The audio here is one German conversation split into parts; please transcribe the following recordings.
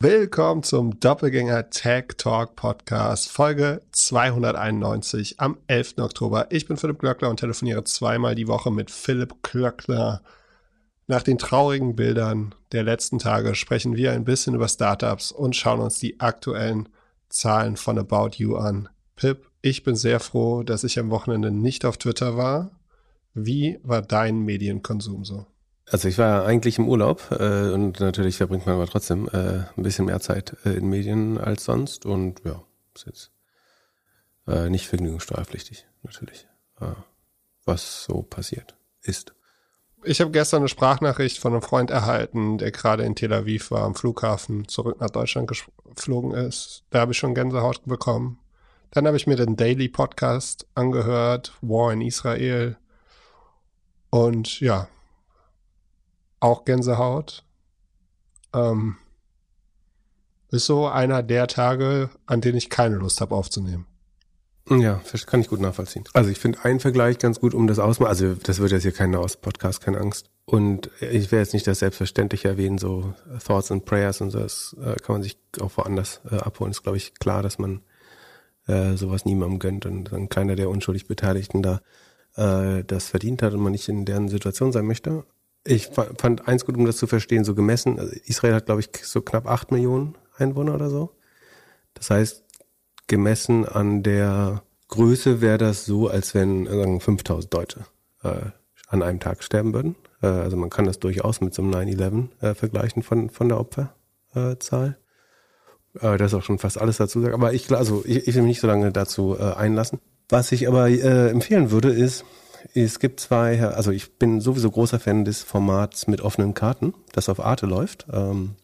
Willkommen zum Doppelgänger Tag Talk Podcast, Folge 291 am 11. Oktober. Ich bin Philipp Glöckler und telefoniere zweimal die Woche mit Philipp Glöckler. Nach den traurigen Bildern der letzten Tage sprechen wir ein bisschen über Startups und schauen uns die aktuellen Zahlen von About You an. Pip, ich bin sehr froh, dass ich am Wochenende nicht auf Twitter war. Wie war dein Medienkonsum so? Also ich war eigentlich im Urlaub äh, und natürlich verbringt man aber trotzdem äh, ein bisschen mehr Zeit äh, in Medien als sonst und ja, ist jetzt äh, nicht vergnügungssteuerpflichtig natürlich, äh, was so passiert ist. Ich habe gestern eine Sprachnachricht von einem Freund erhalten, der gerade in Tel Aviv war, am Flughafen zurück nach Deutschland geflogen ist. Da habe ich schon Gänsehaut bekommen. Dann habe ich mir den Daily Podcast angehört, War in Israel. Und ja, auch Gänsehaut. Ähm, ist so einer der Tage, an denen ich keine Lust habe aufzunehmen. Ja, kann ich gut nachvollziehen. Also ich finde einen Vergleich ganz gut, um das Ausmaß, also das wird jetzt hier kein Aus-Podcast, keine Angst. Und ich werde jetzt nicht das selbstverständlich erwähnen, so Thoughts and Prayers und so, das äh, kann man sich auch woanders äh, abholen. Ist, glaube ich, klar, dass man äh, sowas niemandem gönnt und dann keiner der unschuldig Beteiligten da äh, das verdient hat und man nicht in deren Situation sein möchte. Ich fand eins gut, um das zu verstehen, so gemessen. Also Israel hat, glaube ich, so knapp acht Millionen Einwohner oder so. Das heißt, gemessen an der Größe wäre das so, als wenn sagen 5000 Deutsche äh, an einem Tag sterben würden. Äh, also man kann das durchaus mit so einem 9-11 äh, vergleichen von, von der Opferzahl. Äh, das ist auch schon fast alles dazu. Aber ich, also ich, ich will mich nicht so lange dazu äh, einlassen. Was ich aber äh, empfehlen würde, ist, es gibt zwei, also ich bin sowieso großer Fan des Formats mit offenen Karten, das auf Arte läuft. Ähm,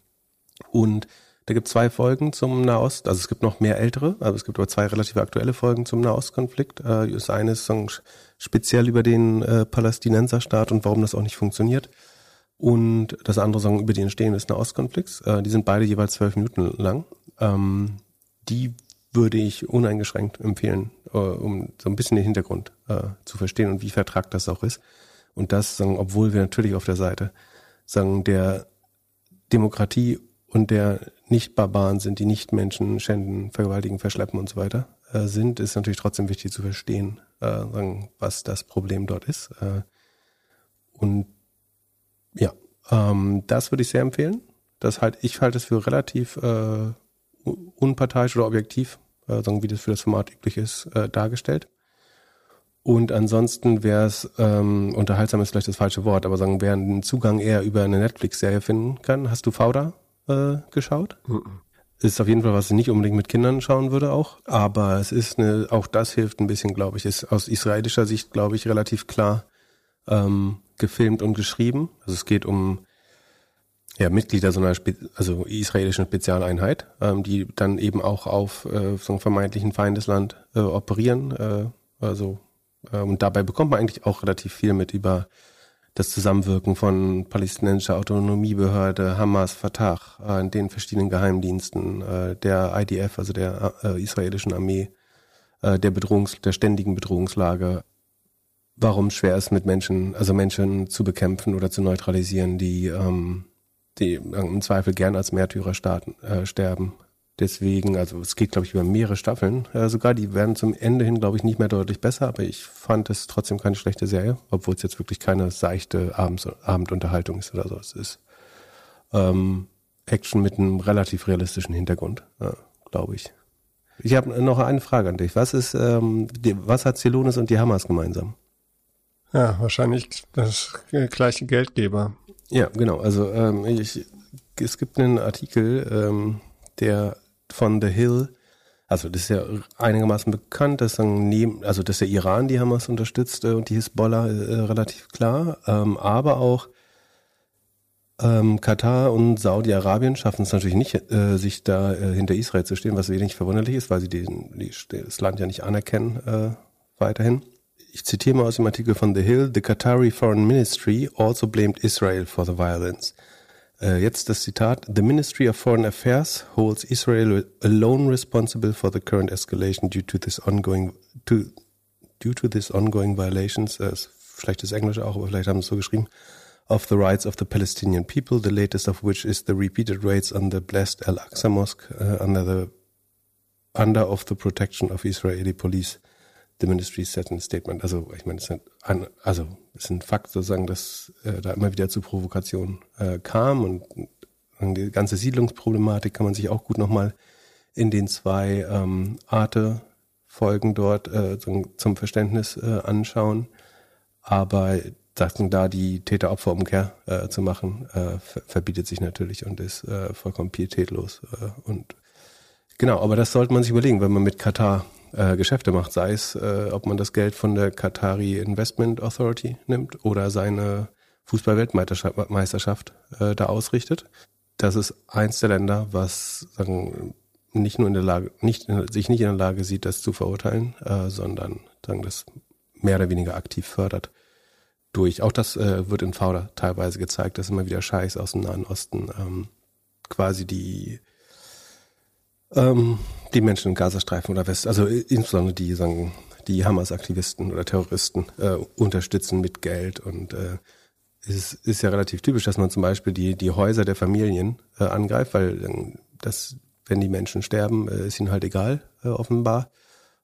und da gibt es zwei Folgen zum Nahost, also es gibt noch mehr ältere, aber es gibt aber zwei relativ aktuelle Folgen zum Nahostkonflikt. Äh, das eine ist speziell über den äh, Palästinenserstaat und warum das auch nicht funktioniert. Und das andere Song über die Entstehung des Nahostkonflikts. Äh, die sind beide jeweils zwölf Minuten lang. Ähm, die würde ich uneingeschränkt empfehlen, um so ein bisschen den Hintergrund äh, zu verstehen und wie vertragt das auch ist. Und das, sagen, obwohl wir natürlich auf der Seite sagen, der Demokratie und der Nicht-Barbaren sind, die nicht Menschen schänden, vergewaltigen, verschleppen und so weiter äh, sind, ist natürlich trotzdem wichtig zu verstehen, äh, sagen, was das Problem dort ist. Äh, und ja, ähm, das würde ich sehr empfehlen. Das halt, ich halte es für relativ äh, unparteiisch oder objektiv, äh, sagen, wie das für das Format üblich ist, äh, dargestellt. Und ansonsten wäre es, ähm, unterhaltsam ist vielleicht das falsche Wort, aber sagen, wer einen Zugang eher über eine Netflix-Serie finden kann. Hast du Fauda äh, geschaut? Mhm. Ist auf jeden Fall, was ich nicht unbedingt mit Kindern schauen würde auch. Aber es ist eine, auch das hilft ein bisschen, glaube ich, ist aus israelischer Sicht, glaube ich, relativ klar ähm, gefilmt und geschrieben. Also es geht um ja, Mitglieder so einer Spe also israelischen Spezialeinheit, ähm, die dann eben auch auf äh, so einem vermeintlichen Feindesland äh, operieren. Äh, also äh, und dabei bekommt man eigentlich auch relativ viel mit über das Zusammenwirken von palästinensischer Autonomiebehörde, Hamas, Fatah, äh, den verschiedenen Geheimdiensten, äh, der IDF, also der äh, israelischen Armee, äh, der Bedrohungs, der ständigen Bedrohungslage, warum schwer ist mit Menschen, also Menschen zu bekämpfen oder zu neutralisieren, die ähm, die im Zweifel gern als Märtyrer starten, äh, sterben. Deswegen, also es geht, glaube ich, über mehrere Staffeln äh, sogar. Die werden zum Ende hin, glaube ich, nicht mehr deutlich besser, aber ich fand es trotzdem keine schlechte Serie, obwohl es jetzt wirklich keine seichte Abends Abendunterhaltung ist oder so. Es ist ähm, Action mit einem relativ realistischen Hintergrund, äh, glaube ich. Ich habe noch eine Frage an dich. Was ist, ähm, die, was hat Celonis und die Hamas gemeinsam? Ja, wahrscheinlich das gleiche Geldgeber. Ja, genau. Also ähm, ich, es gibt einen Artikel, ähm, der von The Hill, also das ist ja einigermaßen bekannt, dass dann neben, also dass der Iran die Hamas unterstützt äh, und die Hisbollah äh, relativ klar, ähm, aber auch ähm, Katar und Saudi-Arabien schaffen es natürlich nicht, äh, sich da äh, hinter Israel zu stehen, was wenig verwunderlich ist, weil sie den, die, das Land ja nicht anerkennen äh, weiterhin ich zitiere mal aus dem Artikel von The Hill, The Qatari Foreign Ministry also blamed Israel for the violence. Äh, jetzt das Zitat, The Ministry of Foreign Affairs holds Israel alone responsible for the current escalation due to this ongoing, to, due to this ongoing violations, äh, schlechtes Englisch auch, aber vielleicht haben sie es so geschrieben, of the rights of the Palestinian people, the latest of which is the repeated raids on the blessed Al-Aqsa Mosque uh, under the under of the protection of Israeli police. The ministry said in statement. Also ich meine, es ist ein, also es ist ein Fakt sozusagen, dass äh, da immer wieder zu Provokationen äh, kam und, und die ganze Siedlungsproblematik kann man sich auch gut nochmal in den zwei ähm, Arte-Folgen dort äh, zum, zum Verständnis äh, anschauen. Aber sagten da die Täter-Opfer-Umkehr äh, zu machen, äh, ver verbietet sich natürlich und ist äh, vollkommen pietätlos. Äh, und genau, aber das sollte man sich überlegen, wenn man mit Katar äh, Geschäfte macht, sei es, äh, ob man das Geld von der Qatari Investment Authority nimmt oder seine Fußball-Weltmeisterschaft äh, da ausrichtet. Das ist eins der Länder, was sagen, nicht nur in der Lage, nicht, sich nicht in der Lage sieht, das zu verurteilen, äh, sondern sagen, das mehr oder weniger aktiv fördert durch. Auch das äh, wird in Fauder teilweise gezeigt, dass immer wieder Scheiß aus dem Nahen Osten ähm, quasi die ähm, die Menschen im Gazastreifen oder West, also insbesondere die sagen die Hamas-Aktivisten oder Terroristen äh, unterstützen mit Geld und äh, es ist ja relativ typisch, dass man zum Beispiel die die Häuser der Familien äh, angreift, weil äh, das wenn die Menschen sterben, äh, ist ihnen halt egal äh, offenbar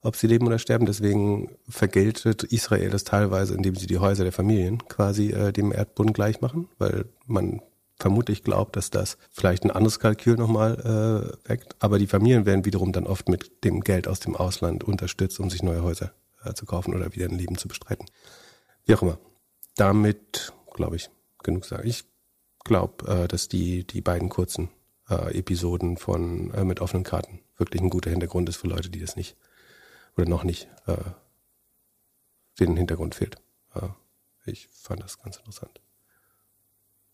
ob sie leben oder sterben. Deswegen vergeltet Israel das teilweise, indem sie die Häuser der Familien quasi äh, dem Erdboden gleich machen, weil man vermutlich glaubt, dass das vielleicht ein anderes Kalkül nochmal äh, weckt. Aber die Familien werden wiederum dann oft mit dem Geld aus dem Ausland unterstützt, um sich neue Häuser äh, zu kaufen oder wieder ein Leben zu bestreiten. Wie auch immer. Damit, glaube ich, genug sagen. Ich glaube, äh, dass die, die beiden kurzen äh, Episoden von äh, mit offenen Karten wirklich ein guter Hintergrund ist für Leute, die das nicht oder noch nicht äh, den Hintergrund fehlt. Äh, ich fand das ganz interessant.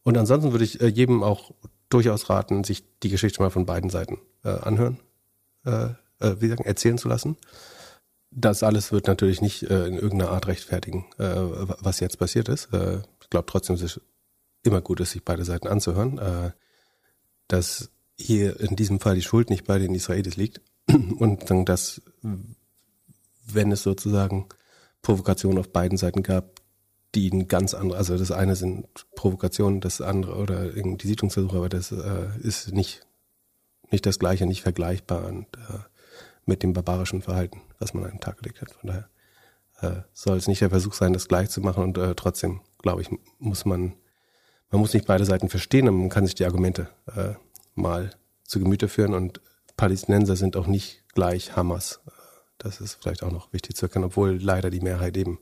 Und ansonsten würde ich äh, jedem auch durchaus raten, sich die Geschichte mal von beiden Seiten äh, anhören, äh, äh, wie sagen, erzählen zu lassen. Das alles wird natürlich nicht äh, in irgendeiner Art rechtfertigen, äh, was jetzt passiert ist. Äh, ich glaube trotzdem, es ist immer gut, ist, sich beide Seiten anzuhören. Äh, dass hier in diesem Fall die Schuld nicht bei den Israelis liegt und dann, dass wenn es sozusagen Provokationen auf beiden Seiten gab, die ein ganz andere, also das eine sind Provokationen, das andere oder die Siedlungsversuche, aber das äh, ist nicht, nicht das gleiche, nicht vergleichbar und, äh, mit dem barbarischen Verhalten, was man an den Tag gelegt hat. Von daher äh, soll es nicht der Versuch sein, das gleich zu machen und äh, trotzdem, glaube ich, muss man, man muss nicht beide Seiten verstehen, aber man kann sich die Argumente äh, mal zu Gemüte führen und Palästinenser sind auch nicht gleich Hamas. Das ist vielleicht auch noch wichtig zu erkennen, obwohl leider die Mehrheit eben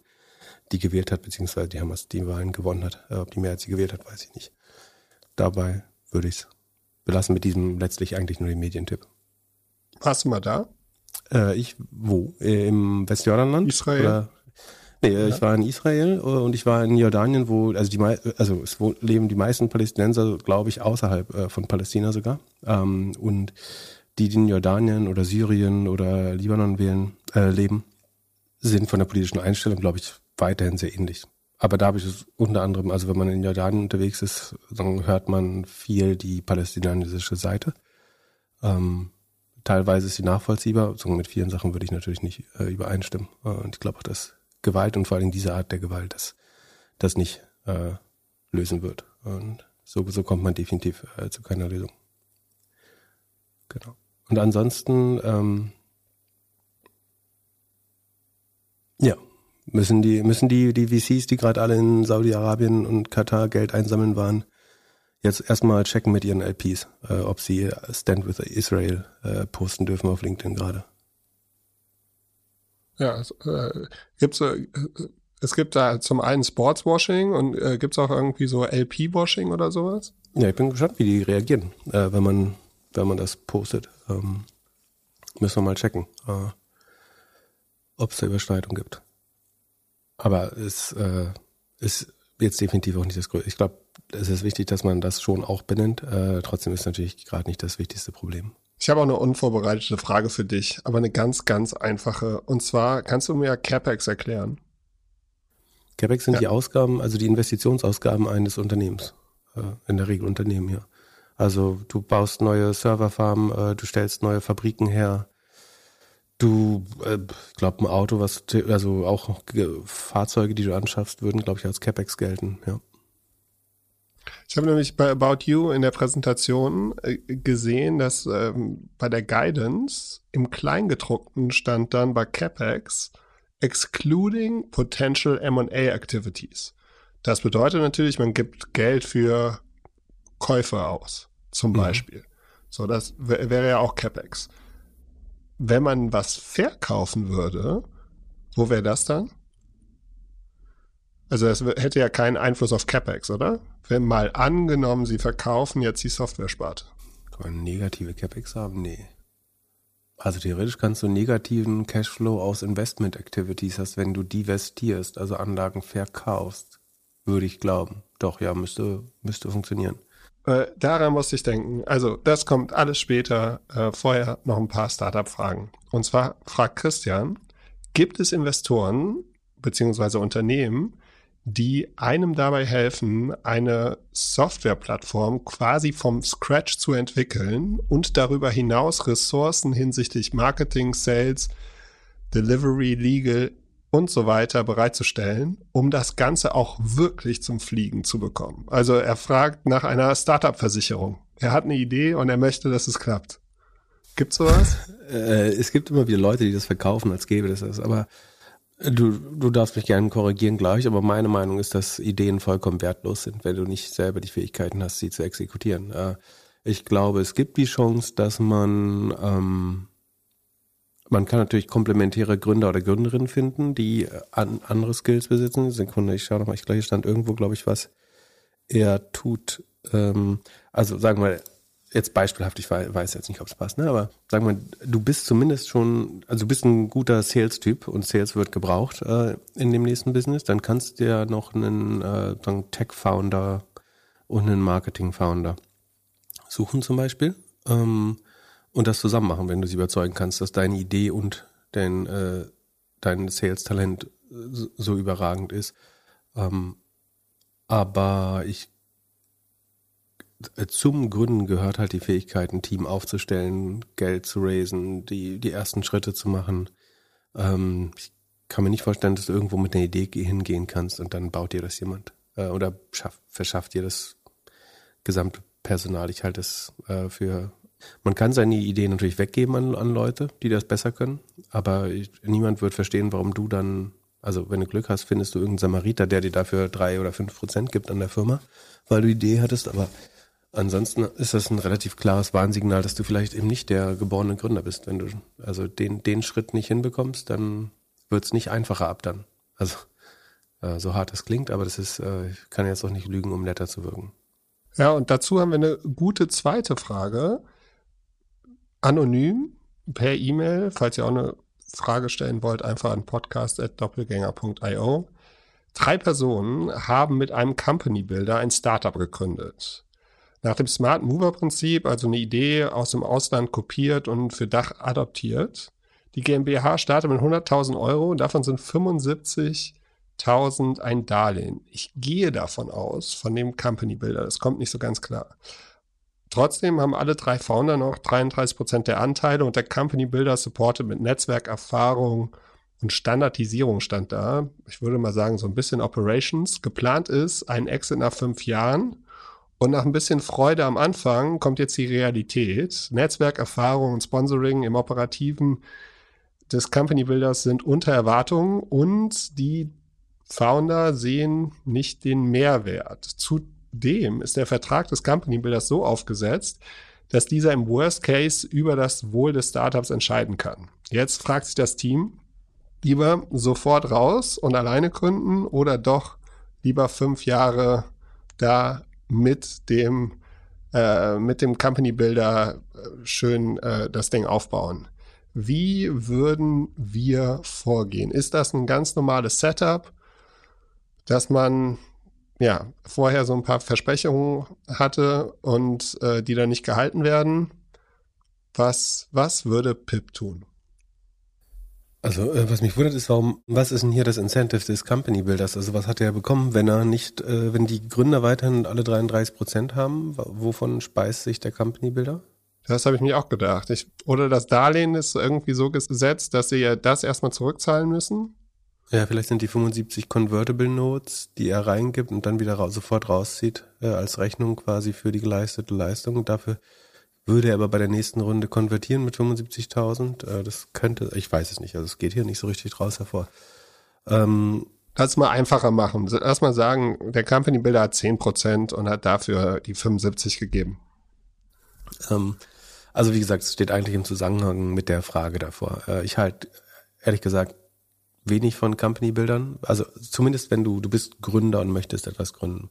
die gewählt hat, beziehungsweise die Hamas die Wahlen gewonnen hat. Äh, ob die Mehrheit sie gewählt hat, weiß ich nicht. Dabei würde ich es belassen mit diesem letztlich eigentlich nur den Medientipp. Warst du mal da? Äh, ich, wo? Äh, Im Westjordanland? Israel? Oder? Nee, äh, ja. ich war in Israel und ich war in Jordanien, wo, also die also es leben die meisten Palästinenser, glaube ich, außerhalb von Palästina sogar. Ähm, und die, die in Jordanien oder Syrien oder Libanon wählen, äh, leben, sind von der politischen Einstellung, glaube ich, weiterhin sehr ähnlich. Aber da habe ich es unter anderem, also wenn man in Jordanien unterwegs ist, dann hört man viel die palästinensische Seite. Ähm, teilweise ist sie nachvollziehbar, so mit vielen Sachen würde ich natürlich nicht äh, übereinstimmen. Äh, und ich glaube auch, dass Gewalt und vor allem diese Art der Gewalt das, das nicht äh, lösen wird. Und so, so kommt man definitiv äh, zu keiner Lösung. Genau. Und ansonsten, ähm, ja, müssen die, müssen die, die VCs, die gerade alle in Saudi-Arabien und Katar Geld einsammeln waren, jetzt erstmal checken mit ihren LPs, äh, ob sie Stand with Israel äh, posten dürfen auf LinkedIn gerade. Ja, es, äh, gibt's, äh, es gibt da zum einen Sportswashing und äh, gibt's auch irgendwie so LP-Washing oder sowas? Ja, ich bin gespannt, wie die reagieren, äh, wenn man wenn man das postet. Ähm, müssen wir mal checken, äh, ob es da Überschneidung gibt. Aber es äh, ist jetzt definitiv auch nicht das Größte. Ich glaube, es ist wichtig, dass man das schon auch benennt. Äh, trotzdem ist natürlich gerade nicht das wichtigste Problem. Ich habe auch eine unvorbereitete Frage für dich, aber eine ganz, ganz einfache. Und zwar, kannst du mir CapEx erklären? CapEx sind ja. die Ausgaben, also die Investitionsausgaben eines Unternehmens. Äh, in der Regel Unternehmen, ja. Also du baust neue Serverfarmen, äh, du stellst neue Fabriken her. Du, äh, ich glaube, ein Auto, was, also auch Fahrzeuge, die du anschaffst, würden, glaube ich, als CapEx gelten, ja. Ich habe nämlich bei About You in der Präsentation äh, gesehen, dass ähm, bei der Guidance im Kleingedruckten stand dann bei CapEx excluding potential M&A activities. Das bedeutet natürlich, man gibt Geld für Käufe aus, zum mhm. Beispiel. So, das wäre ja auch CapEx. Wenn man was verkaufen würde, wo wäre das dann? Also es hätte ja keinen Einfluss auf CapEx, oder? Wenn mal angenommen, sie verkaufen jetzt die Software-Sparte. Kann man negative CapEx haben? Nee. Also theoretisch kannst du negativen Cashflow aus Investment Activities hast, wenn du divestierst, also Anlagen verkaufst. Würde ich glauben. Doch, ja, müsste, müsste funktionieren. Äh, daran musste ich denken. Also, das kommt alles später. Äh, vorher noch ein paar Startup-Fragen. Und zwar fragt Christian, gibt es Investoren beziehungsweise Unternehmen, die einem dabei helfen, eine Softwareplattform quasi vom Scratch zu entwickeln und darüber hinaus Ressourcen hinsichtlich Marketing, Sales, Delivery, Legal und so weiter bereitzustellen, um das Ganze auch wirklich zum Fliegen zu bekommen. Also er fragt nach einer Startup-Versicherung. Er hat eine Idee und er möchte, dass es klappt. Gibt's sowas? Äh, es gibt immer wieder Leute, die das verkaufen, als gäbe es das, aber Du, du darfst mich gerne korrigieren gleich, aber meine Meinung ist, dass Ideen vollkommen wertlos sind, wenn du nicht selber die Fähigkeiten hast, sie zu exekutieren. Äh, ich glaube, es gibt die Chance, dass man, ähm, man kann natürlich komplementäre Gründer oder Gründerinnen finden, die an, andere Skills besitzen. Sekunde, ich schaue nochmal, ich glaube, hier stand irgendwo, glaube ich, was er tut. Ähm, also sagen wir, jetzt beispielhaft, ich weiß jetzt nicht, ob es passt, ne? aber sagen wir, du bist zumindest schon, also du bist ein guter Sales-Typ und Sales wird gebraucht äh, in dem nächsten Business, dann kannst du ja noch einen äh, Tech-Founder und einen Marketing-Founder suchen zum Beispiel ähm, und das zusammen machen, wenn du sie überzeugen kannst, dass deine Idee und dein, äh, dein Sales-Talent so, so überragend ist. Ähm, aber ich zum Gründen gehört halt die Fähigkeit, ein Team aufzustellen, Geld zu raisen, die, die ersten Schritte zu machen. Ähm, ich kann mir nicht vorstellen, dass du irgendwo mit einer Idee hingehen kannst und dann baut dir das jemand. Äh, oder schaff, verschafft dir das gesamte Personal. Ich halte es äh, für. Man kann seine Ideen natürlich weggeben an, an Leute, die das besser können, aber niemand wird verstehen, warum du dann, also wenn du Glück hast, findest du irgendeinen Samariter, der dir dafür drei oder fünf Prozent gibt an der Firma, weil du Idee hattest, aber Ansonsten ist das ein relativ klares Warnsignal, dass du vielleicht eben nicht der geborene Gründer bist. Wenn du also den, den Schritt nicht hinbekommst, dann wird es nicht einfacher ab dann. Also äh, so hart es klingt, aber das ist, äh, ich kann jetzt auch nicht lügen, um netter zu wirken. Ja, und dazu haben wir eine gute zweite Frage. Anonym per E-Mail, falls ihr auch eine Frage stellen wollt, einfach an podcast.doppelgänger.io. Drei Personen haben mit einem Company Builder ein Startup gegründet. Nach dem Smart Mover Prinzip, also eine Idee aus dem Ausland kopiert und für Dach adoptiert. Die GmbH startet mit 100.000 Euro und davon sind 75.000 ein Darlehen. Ich gehe davon aus, von dem Company Builder. Das kommt nicht so ganz klar. Trotzdem haben alle drei Founder noch 33 Prozent der Anteile und der Company Builder supportet mit Netzwerkerfahrung und Standardisierung stand da. Ich würde mal sagen, so ein bisschen Operations. Geplant ist ein Exit nach fünf Jahren und nach ein bisschen Freude am Anfang kommt jetzt die Realität. Netzwerkerfahrung und Sponsoring im Operativen des Company Builders sind unter Erwartungen und die Founder sehen nicht den Mehrwert. Zudem ist der Vertrag des Company Builders so aufgesetzt, dass dieser im Worst Case über das Wohl des Startups entscheiden kann. Jetzt fragt sich das Team, lieber sofort raus und alleine gründen oder doch lieber fünf Jahre da mit dem, äh, mit dem Company Builder äh, schön äh, das Ding aufbauen. Wie würden wir vorgehen? Ist das ein ganz normales Setup, dass man ja vorher so ein paar Versprechungen hatte und äh, die dann nicht gehalten werden? Was, was würde Pip tun? Also, äh, was mich wundert, ist, warum, was ist denn hier das Incentive des Company Builders? Also, was hat er bekommen, wenn er nicht, äh, wenn die Gründer weiterhin alle 33 Prozent haben? Wovon speist sich der Company Builder? Das habe ich mir auch gedacht. Ich, oder das Darlehen ist irgendwie so gesetzt, dass sie ja das erstmal zurückzahlen müssen. Ja, vielleicht sind die 75 Convertible Notes, die er reingibt und dann wieder raus, sofort rauszieht, äh, als Rechnung quasi für die geleistete Leistung. Dafür würde er aber bei der nächsten Runde konvertieren mit 75.000. Äh, das könnte, ich weiß es nicht, also es geht hier nicht so richtig draus hervor. Ähm, Lass mal einfacher machen. Lass mal sagen, der Company Builder hat 10% und hat dafür die 75 gegeben. Ähm, also wie gesagt, es steht eigentlich im Zusammenhang mit der Frage davor. Äh, ich halt, ehrlich gesagt, wenig von Company-Bildern. Also zumindest wenn du, du bist Gründer und möchtest etwas gründen.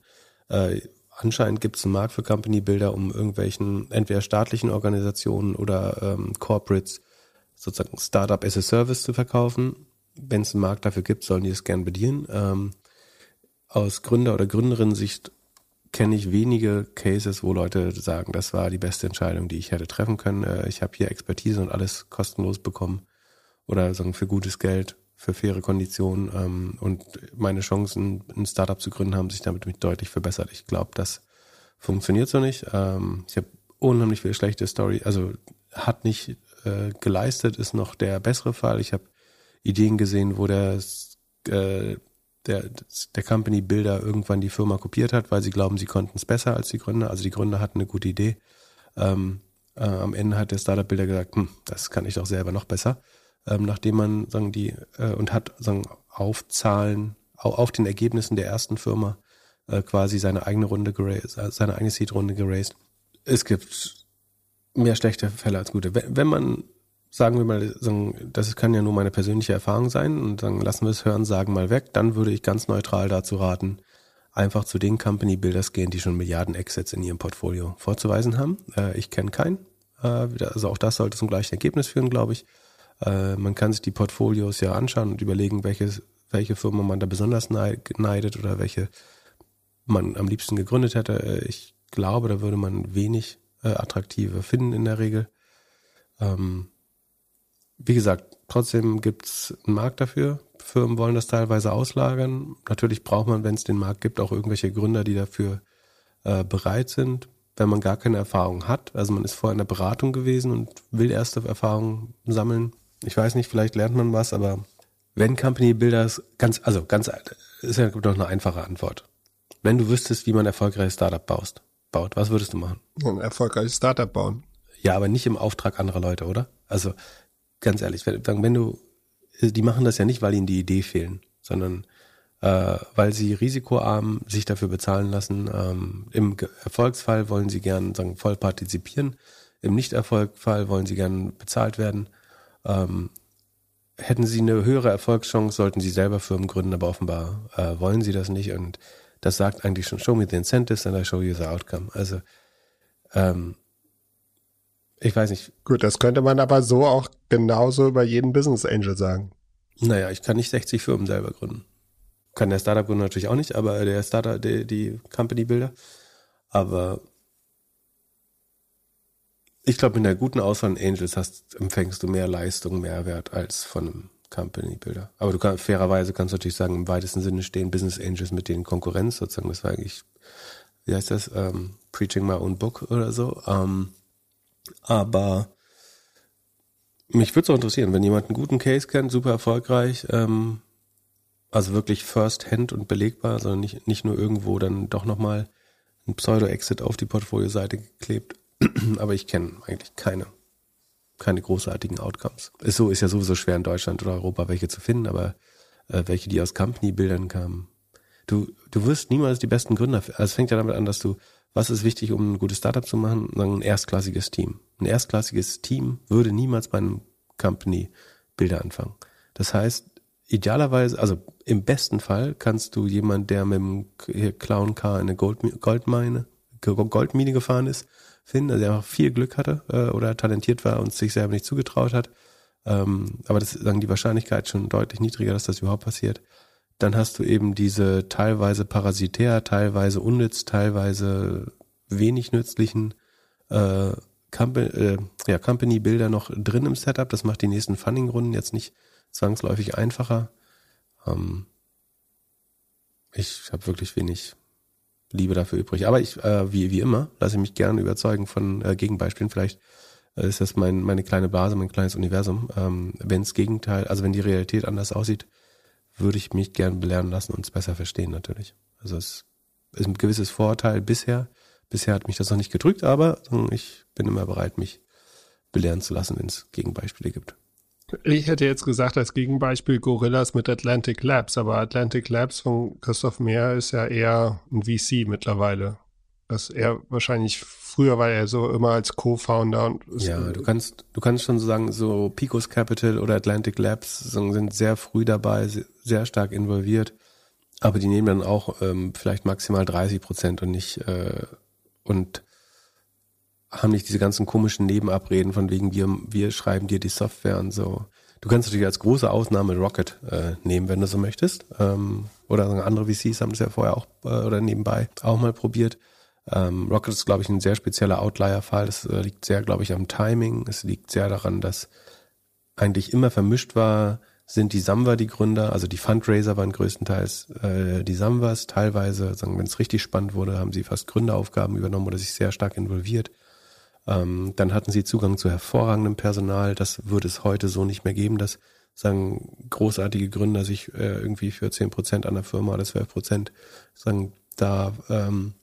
Äh, anscheinend gibt es einen Markt für Company-Bilder, um irgendwelchen entweder staatlichen Organisationen oder ähm, Corporates sozusagen Startup as a Service zu verkaufen. Wenn es einen Markt dafür gibt, sollen die es gern bedienen. Ähm, aus Gründer- oder Gründerinnen-Sicht kenne ich wenige Cases, wo Leute sagen, das war die beste Entscheidung, die ich hätte treffen können. Äh, ich habe hier Expertise und alles kostenlos bekommen oder sagen für gutes Geld für faire Konditionen ähm, und meine Chancen, ein Startup zu gründen, haben sich damit deutlich verbessert. Ich glaube, das funktioniert so nicht. Ähm, ich habe unheimlich viele schlechte Story, also hat nicht äh, geleistet, ist noch der bessere Fall. Ich habe Ideen gesehen, wo der, äh, der, der Company Builder irgendwann die Firma kopiert hat, weil sie glauben, sie konnten es besser als die Gründer. Also die Gründer hatten eine gute Idee. Ähm, äh, am Ende hat der Startup Builder gesagt, hm, das kann ich doch selber noch besser ähm, nachdem man sagen die äh, und hat sagen auf Zahlen auf, den Ergebnissen der ersten Firma äh, quasi seine eigene Runde geraced, äh, seine eigene Seed-Runde geraced. Es gibt mehr schlechte Fälle als gute. Wenn, wenn man sagen wir mal, sagen, das kann ja nur meine persönliche Erfahrung sein und dann lassen wir es hören, sagen mal weg, dann würde ich ganz neutral dazu raten, einfach zu den Company Builders gehen, die schon Milliarden Exits in ihrem Portfolio vorzuweisen haben. Äh, ich kenne keinen. Äh, also auch das sollte zum gleichen Ergebnis führen, glaube ich. Äh, man kann sich die Portfolios ja anschauen und überlegen, welches, welche Firma man da besonders neidet oder welche man am liebsten gegründet hätte. Äh, ich glaube, da würde man wenig äh, attraktive finden in der Regel. Ähm, wie gesagt, trotzdem gibt's einen Markt dafür. Firmen wollen das teilweise auslagern. Natürlich braucht man, wenn es den Markt gibt, auch irgendwelche Gründer, die dafür bereit sind. Wenn man gar keine Erfahrung hat, also man ist vorher in der Beratung gewesen und will erste Erfahrungen sammeln, ich weiß nicht, vielleicht lernt man was, aber wenn Company Builders ganz, also ganz, ist ja doch eine einfache Antwort. Wenn du wüsstest, wie man erfolgreiches Startup baust, baut, was würdest du machen? Ein erfolgreiches Startup bauen. Ja, aber nicht im Auftrag anderer Leute, oder? Also ganz ehrlich, wenn, wenn du, die machen das ja nicht, weil ihnen die Idee fehlen, sondern äh, weil sie risikoarm sich dafür bezahlen lassen. Ähm, Im Erfolgsfall wollen sie gern sagen, voll partizipieren. Im Nichterfolgfall wollen sie gern bezahlt werden. Ähm, hätten sie eine höhere Erfolgschance, sollten sie selber Firmen gründen, aber offenbar äh, wollen sie das nicht und das sagt eigentlich schon, show me the incentives and I show you the outcome. Also ähm, ich weiß nicht. Gut, das könnte man aber so auch genauso über jeden Business Angel sagen. Naja, ich kann nicht 60 Firmen selber gründen. Kann der Startup-Gründer natürlich auch nicht, aber der Startup, die, die Company-Bilder. Aber ich glaube, in der guten Auswahl an Angels hast, empfängst du mehr Leistung, mehr Wert als von einem Company Builder. Aber du kannst, fairerweise kannst du natürlich sagen, im weitesten Sinne stehen Business Angels mit denen Konkurrenz sozusagen. Das war eigentlich, wie heißt das, ähm, Preaching My Own Book oder so. Ähm, aber mich würde es auch interessieren, wenn jemand einen guten Case kennt, super erfolgreich, ähm, also wirklich first hand und belegbar, sondern nicht, nicht nur irgendwo dann doch nochmal ein Pseudo-Exit auf die Portfolio-Seite geklebt. aber ich kenne eigentlich keine, keine großartigen Outcomes. Ist so, ist ja sowieso schwer in Deutschland oder Europa welche zu finden, aber äh, welche, die aus Company-Bildern kamen. Du, du wirst niemals die besten Gründer. Also es fängt ja damit an, dass du, was ist wichtig, um ein gutes Startup zu machen? Ein erstklassiges Team. Ein erstklassiges Team würde niemals bei einem Company-Bilder anfangen. Das heißt, idealerweise, also im besten Fall kannst du jemand, der mit dem Clown Car in eine Gold, Goldmine, Goldmine gefahren ist, finden, also er einfach viel Glück hatte äh, oder talentiert war und sich selber nicht zugetraut hat. Ähm, aber das ist sagen die Wahrscheinlichkeit schon deutlich niedriger, dass das überhaupt passiert. Dann hast du eben diese teilweise parasitär, teilweise unnütz, teilweise wenig nützlichen äh, Company, äh, ja, Company-Bilder noch drin im Setup. Das macht die nächsten Funding-Runden jetzt nicht zwangsläufig einfacher. Ähm, ich habe wirklich wenig Liebe dafür übrig. Aber ich, äh, wie, wie immer, lasse ich mich gerne überzeugen von äh, Gegenbeispielen. Vielleicht äh, ist das mein, meine kleine Blase, mein kleines Universum. Ähm, wenn das Gegenteil, also wenn die Realität anders aussieht, würde ich mich gern belehren lassen und es besser verstehen natürlich. Also es ist ein gewisses Vorteil bisher. Bisher hat mich das noch nicht gedrückt, aber ich bin immer bereit, mich belehren zu lassen, wenn es Gegenbeispiele gibt. Ich hätte jetzt gesagt, als Gegenbeispiel Gorillas mit Atlantic Labs, aber Atlantic Labs von Christoph Mehr ist ja eher ein VC mittlerweile. Das er wahrscheinlich früher war er so immer als Co-Founder und ja, du kannst du kannst schon sagen, so Picos Capital oder Atlantic Labs sind sehr früh dabei, sehr stark involviert, aber die nehmen dann auch ähm, vielleicht maximal 30 Prozent und nicht äh, und haben nicht diese ganzen komischen Nebenabreden von wegen wir, wir schreiben dir die Software und so. Du kannst natürlich als große Ausnahme Rocket äh, nehmen, wenn du so möchtest. Ähm, oder andere VCs haben das ja vorher auch äh, oder nebenbei auch mal probiert. Ähm, Rocket ist, glaube ich, ein sehr spezieller Outlier-Fall. Das äh, liegt sehr, glaube ich, am Timing. Es liegt sehr daran, dass eigentlich immer vermischt war, sind die Samwa die Gründer, also die Fundraiser waren größtenteils äh, die Samwas, teilweise, wenn es richtig spannend wurde, haben sie fast Gründeraufgaben übernommen oder sich sehr stark involviert. Ähm, dann hatten sie Zugang zu hervorragendem Personal. Das würde es heute so nicht mehr geben, dass sagen großartige Gründer sich äh, irgendwie für zehn Prozent an der Firma oder zwölf Prozent sagen da ähm,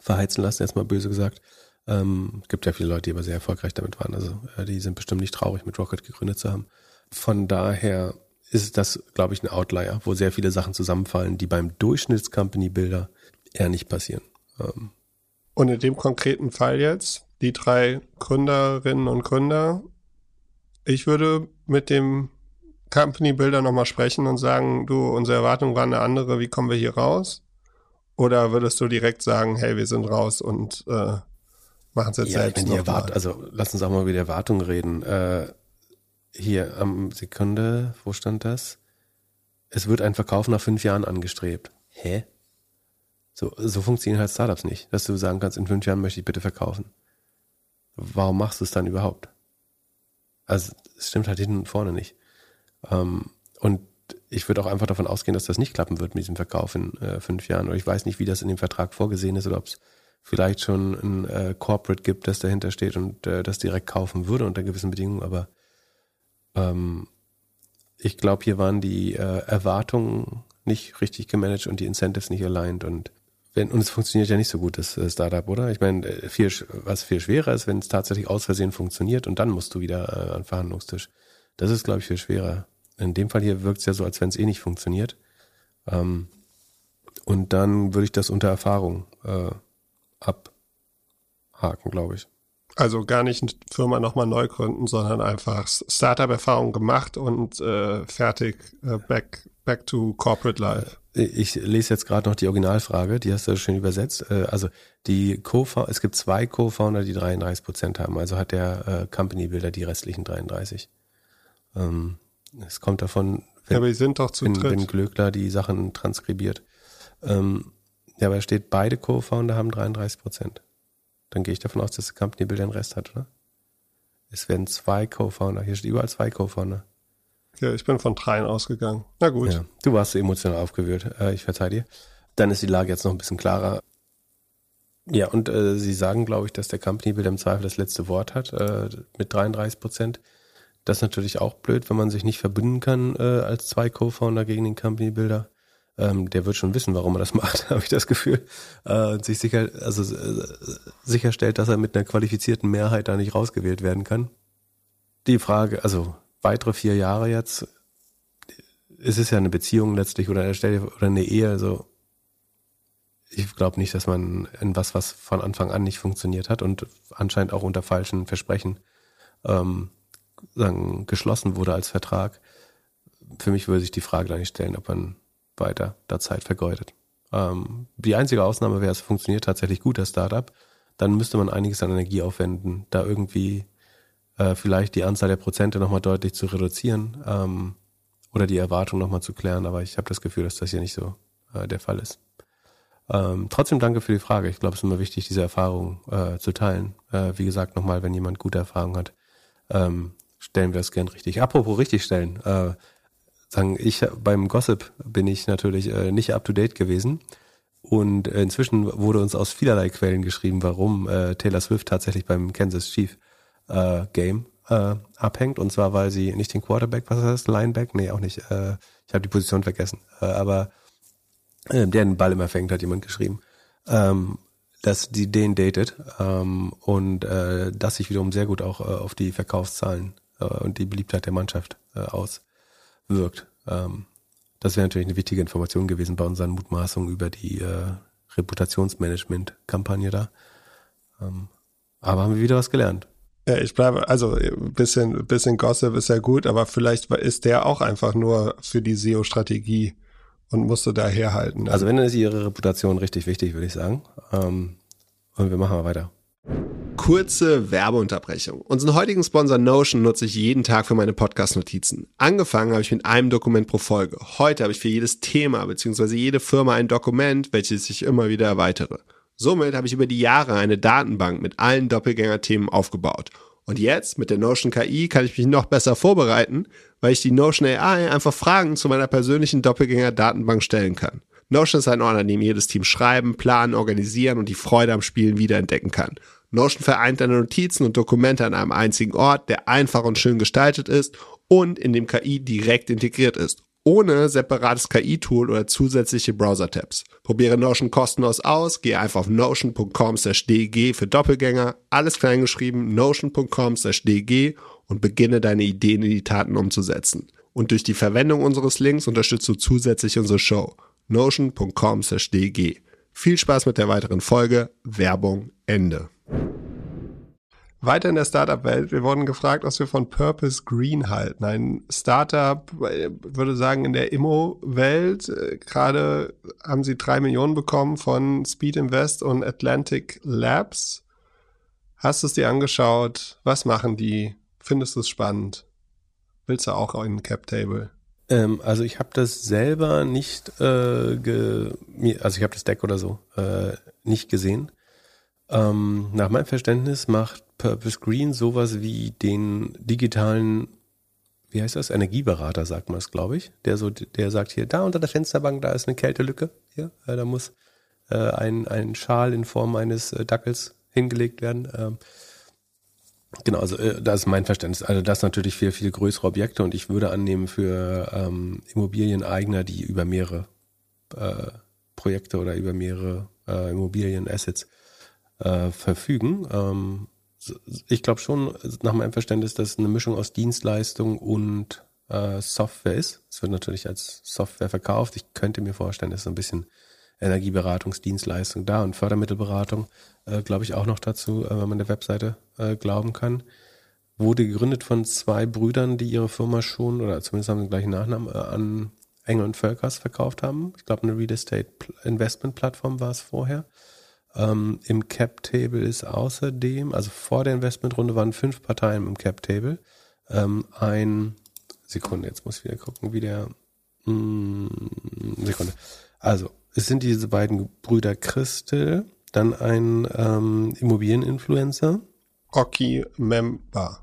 verheizen lassen, erstmal böse gesagt. Ähm, gibt ja viele Leute, die aber sehr erfolgreich damit waren. Also äh, die sind bestimmt nicht traurig, mit Rocket gegründet zu haben. Von daher ist das, glaube ich, ein Outlier, wo sehr viele Sachen zusammenfallen, die beim Durchschnitts-Company-Builder eher nicht passieren. Ähm, und in dem konkreten Fall jetzt, die drei Gründerinnen und Gründer, ich würde mit dem Company Builder nochmal sprechen und sagen, du, unsere Erwartung war eine andere, wie kommen wir hier raus? Oder würdest du direkt sagen, hey, wir sind raus und äh, machen es jetzt ja, selbst? Wenn die Erwart also lass uns auch mal über die Erwartung reden. Äh, hier am Sekunde, wo stand das? Es wird ein Verkauf nach fünf Jahren angestrebt. Hä? So, so funktionieren halt Startups nicht, dass du sagen kannst, in fünf Jahren möchte ich bitte verkaufen. Warum machst du es dann überhaupt? Also es stimmt halt hinten und vorne nicht. Ähm, und ich würde auch einfach davon ausgehen, dass das nicht klappen wird mit diesem Verkauf in äh, fünf Jahren. Oder ich weiß nicht, wie das in dem Vertrag vorgesehen ist oder ob es vielleicht schon ein äh, Corporate gibt, das dahinter steht und äh, das direkt kaufen würde unter gewissen Bedingungen. Aber ähm, ich glaube, hier waren die äh, Erwartungen nicht richtig gemanagt und die Incentives nicht aligned und wenn, und es funktioniert ja nicht so gut, das äh, Startup, oder? Ich meine, äh, viel, was viel schwerer ist, wenn es tatsächlich aus Versehen funktioniert und dann musst du wieder äh, an den Verhandlungstisch. Das ist, glaube ich, viel schwerer. In dem Fall hier wirkt es ja so, als wenn es eh nicht funktioniert. Ähm, und dann würde ich das unter Erfahrung äh, abhaken, glaube ich. Also gar nicht eine Firma nochmal neu gründen, sondern einfach Startup-Erfahrung gemacht und äh, fertig, äh, back, back to corporate life. Ich lese jetzt gerade noch die Originalfrage, die hast du schön übersetzt. Äh, also die co es gibt zwei Co-Founder, die 33 Prozent haben. Also hat der äh, Company Builder die restlichen 33. Ähm, es kommt davon, wenn, ja, aber die sind doch zu wenn, wenn Glöckler die Sachen transkribiert. Ähm, ja, aber steht, beide Co-Founder haben 33 Prozent. Dann gehe ich davon aus, dass der Company Builder den Rest hat, oder? Es werden zwei Co-Founder. Hier steht überall zwei Co-Founder. Ja, ich bin von dreien ausgegangen. Na gut. Ja, du warst emotional aufgewühlt. Äh, ich verzeih dir. Dann ist die Lage jetzt noch ein bisschen klarer. Ja, und äh, Sie sagen, glaube ich, dass der Company Builder im Zweifel das letzte Wort hat äh, mit 33 Prozent. Das ist natürlich auch blöd, wenn man sich nicht verbünden kann äh, als zwei Co-Founder gegen den Company Builder. Ähm, der wird schon wissen, warum er das macht, habe ich das Gefühl. Äh, und sich sicher, also äh, sicherstellt, dass er mit einer qualifizierten Mehrheit da nicht rausgewählt werden kann. Die Frage, also weitere vier Jahre jetzt, es ist ja eine Beziehung letztlich oder, oder eine Ehe, also ich glaube nicht, dass man in was, was von Anfang an nicht funktioniert hat und anscheinend auch unter falschen Versprechen ähm, sagen, geschlossen wurde als Vertrag. Für mich würde sich die Frage da nicht stellen, ob man weiter da Zeit vergeudet. Ähm, die einzige Ausnahme wäre, es funktioniert tatsächlich gut, das Startup. Dann müsste man einiges an Energie aufwenden, da irgendwie äh, vielleicht die Anzahl der Prozente nochmal deutlich zu reduzieren ähm, oder die Erwartung nochmal zu klären. Aber ich habe das Gefühl, dass das hier nicht so äh, der Fall ist. Ähm, trotzdem danke für die Frage. Ich glaube, es ist immer wichtig, diese Erfahrung äh, zu teilen. Äh, wie gesagt, nochmal, wenn jemand gute Erfahrung hat, ähm, stellen wir das gern richtig. Apropos richtig stellen, äh, sagen, ich beim Gossip bin ich natürlich äh, nicht up to date gewesen. Und äh, inzwischen wurde uns aus vielerlei Quellen geschrieben, warum äh, Taylor Swift tatsächlich beim Kansas Chief äh, Game äh, abhängt. Und zwar, weil sie nicht den Quarterback, was heißt, Lineback? Nee, auch nicht. Äh, ich habe die Position vergessen. Äh, aber äh, der den Ball immer fängt, hat jemand geschrieben. Ähm, dass die den datet ähm, und äh, das sich wiederum sehr gut auch äh, auf die Verkaufszahlen äh, und die Beliebtheit der Mannschaft äh, auswirkt. Ähm, das wäre natürlich eine wichtige Information gewesen bei unseren Mutmaßungen über die äh, Reputationsmanagement-Kampagne da. Ähm, aber haben wir wieder was gelernt. Ja, ich bleibe, also ein bisschen, bisschen Gossip ist ja gut, aber vielleicht ist der auch einfach nur für die SEO-Strategie und musste da herhalten. Also wenn, dann ist ihre Reputation richtig wichtig, würde ich sagen. Ähm, und wir machen mal weiter. Kurze Werbeunterbrechung. Unseren heutigen Sponsor Notion nutze ich jeden Tag für meine Podcast-Notizen. Angefangen habe ich mit einem Dokument pro Folge. Heute habe ich für jedes Thema bzw. jede Firma ein Dokument, welches ich immer wieder erweitere. Somit habe ich über die Jahre eine Datenbank mit allen Doppelgänger-Themen aufgebaut. Und jetzt mit der Notion KI kann ich mich noch besser vorbereiten, weil ich die Notion AI einfach Fragen zu meiner persönlichen Doppelgänger-Datenbank stellen kann. Notion ist ein Ort, an dem jedes Team schreiben, planen, organisieren und die Freude am Spielen wiederentdecken kann. Notion vereint deine Notizen und Dokumente an einem einzigen Ort, der einfach und schön gestaltet ist und in dem KI direkt integriert ist ohne separates KI-Tool oder zusätzliche Browser-Tabs. Probiere Notion kostenlos aus, gehe einfach auf notion.com/dg für Doppelgänger, alles kleingeschrieben, notion.com/dg und beginne deine Ideen in die Taten umzusetzen. Und durch die Verwendung unseres Links unterstützt du zusätzlich unsere Show. notion.com/dg. Viel Spaß mit der weiteren Folge. Werbung Ende. Weiter in der Startup-Welt. Wir wurden gefragt, was wir von Purpose Green halten. Ein Startup, äh, würde sagen, in der Immo-Welt. Äh, gerade haben sie drei Millionen bekommen von Speed Invest und Atlantic Labs. Hast du es dir angeschaut? Was machen die? Findest du es spannend? Willst du auch in Cap Table? Ähm, also ich habe das selber nicht, äh, ge also ich habe das Deck oder so äh, nicht gesehen. Ähm, nach meinem Verständnis macht Purpose Green sowas wie den digitalen, wie heißt das, Energieberater, sagt man es, glaube ich, der so, der sagt hier, da unter der Fensterbank, da ist eine Kältelücke, hier, äh, da muss äh, ein, ein Schal in Form eines äh, Dackels hingelegt werden. Ähm, genau, also äh, das ist mein Verständnis. Also das natürlich viel, viel größere Objekte und ich würde annehmen für ähm, Immobilieneigner, die über mehrere äh, Projekte oder über mehrere äh, Immobilienassets äh, verfügen. Ähm, ich glaube schon, nach meinem Verständnis, dass eine Mischung aus Dienstleistung und äh, Software ist. Es wird natürlich als Software verkauft. Ich könnte mir vorstellen, dass so ein bisschen Energieberatungsdienstleistung da und Fördermittelberatung, äh, glaube ich, auch noch dazu, äh, wenn man der Webseite äh, glauben kann. Wurde gegründet von zwei Brüdern, die ihre Firma schon, oder zumindest haben sie den gleichen Nachnamen, äh, an Engel und Völkers verkauft haben. Ich glaube, eine Real Estate Investment Plattform war es vorher. Ähm, Im Cap-Table ist außerdem, also vor der Investmentrunde waren fünf Parteien im Cap-Table. Ähm, ein, Sekunde, jetzt muss ich wieder gucken, wie der, mh, mm, Sekunde. Also, es sind diese beiden Brüder Christel, dann ein ähm, Immobilieninfluencer. Oki Member.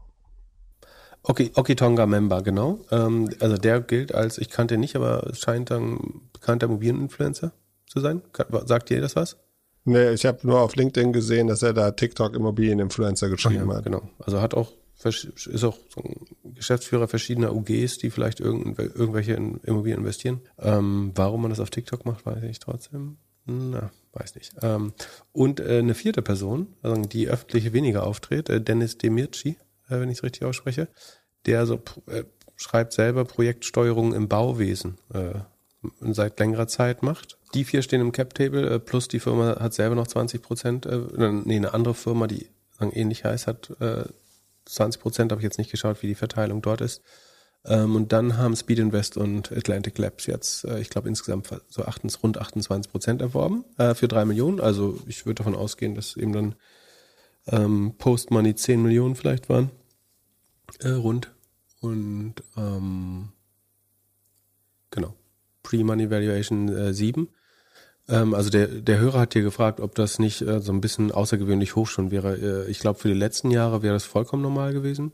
Okay, Oki Tonga Member, genau. Ähm, also der gilt als, ich kannte ihn nicht, aber scheint ein bekannter Immobilieninfluencer zu sein. Sagt ihr das was? Nee, ich habe nur auf LinkedIn gesehen, dass er da TikTok Immobilieninfluencer geschrieben ja, hat. Genau. Also hat auch ist auch so ein Geschäftsführer verschiedener UGs, die vielleicht irgendwelche in Immobilien investieren. Ähm, warum man das auf TikTok macht, weiß ich trotzdem. Na, weiß nicht. Ähm, und äh, eine vierte Person, also die öffentlich weniger auftritt, äh, Dennis Demirci, äh, wenn ich es richtig ausspreche, der so äh, schreibt selber Projektsteuerung im Bauwesen äh, seit längerer Zeit macht die vier stehen im Cap-Table, äh, plus die Firma hat selber noch 20 Prozent, äh, nee, eine andere Firma, die ähnlich heißt, hat äh, 20 Prozent, habe ich jetzt nicht geschaut, wie die Verteilung dort ist. Ähm, und dann haben Speed Invest und Atlantic Labs jetzt, äh, ich glaube, insgesamt so 28, rund 28 Prozent erworben äh, für drei Millionen. Also ich würde davon ausgehen, dass eben dann ähm, Post-Money 10 Millionen vielleicht waren. Äh, rund. Und ähm, genau. Pre-Money Valuation äh, 7. Ähm, also der, der Hörer hat hier gefragt, ob das nicht äh, so ein bisschen außergewöhnlich hoch schon wäre. Äh, ich glaube, für die letzten Jahre wäre das vollkommen normal gewesen.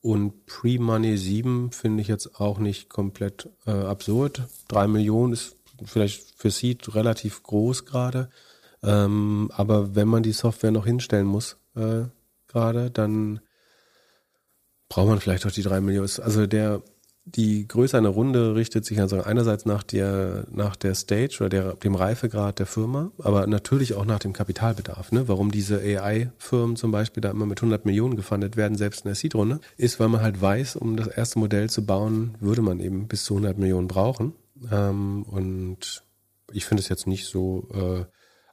Und Pre-Money 7 finde ich jetzt auch nicht komplett äh, absurd. Drei Millionen ist vielleicht für Seed relativ groß gerade. Ähm, aber wenn man die Software noch hinstellen muss äh, gerade, dann braucht man vielleicht auch die drei Millionen. Also der, die Größe einer Runde richtet sich also einerseits nach der, nach der Stage oder der, dem Reifegrad der Firma, aber natürlich auch nach dem Kapitalbedarf. Ne? Warum diese AI-Firmen zum Beispiel da immer mit 100 Millionen gefundet werden, selbst in der Seed-Runde, ist, weil man halt weiß, um das erste Modell zu bauen, würde man eben bis zu 100 Millionen brauchen. Ähm, und ich finde es jetzt nicht so äh,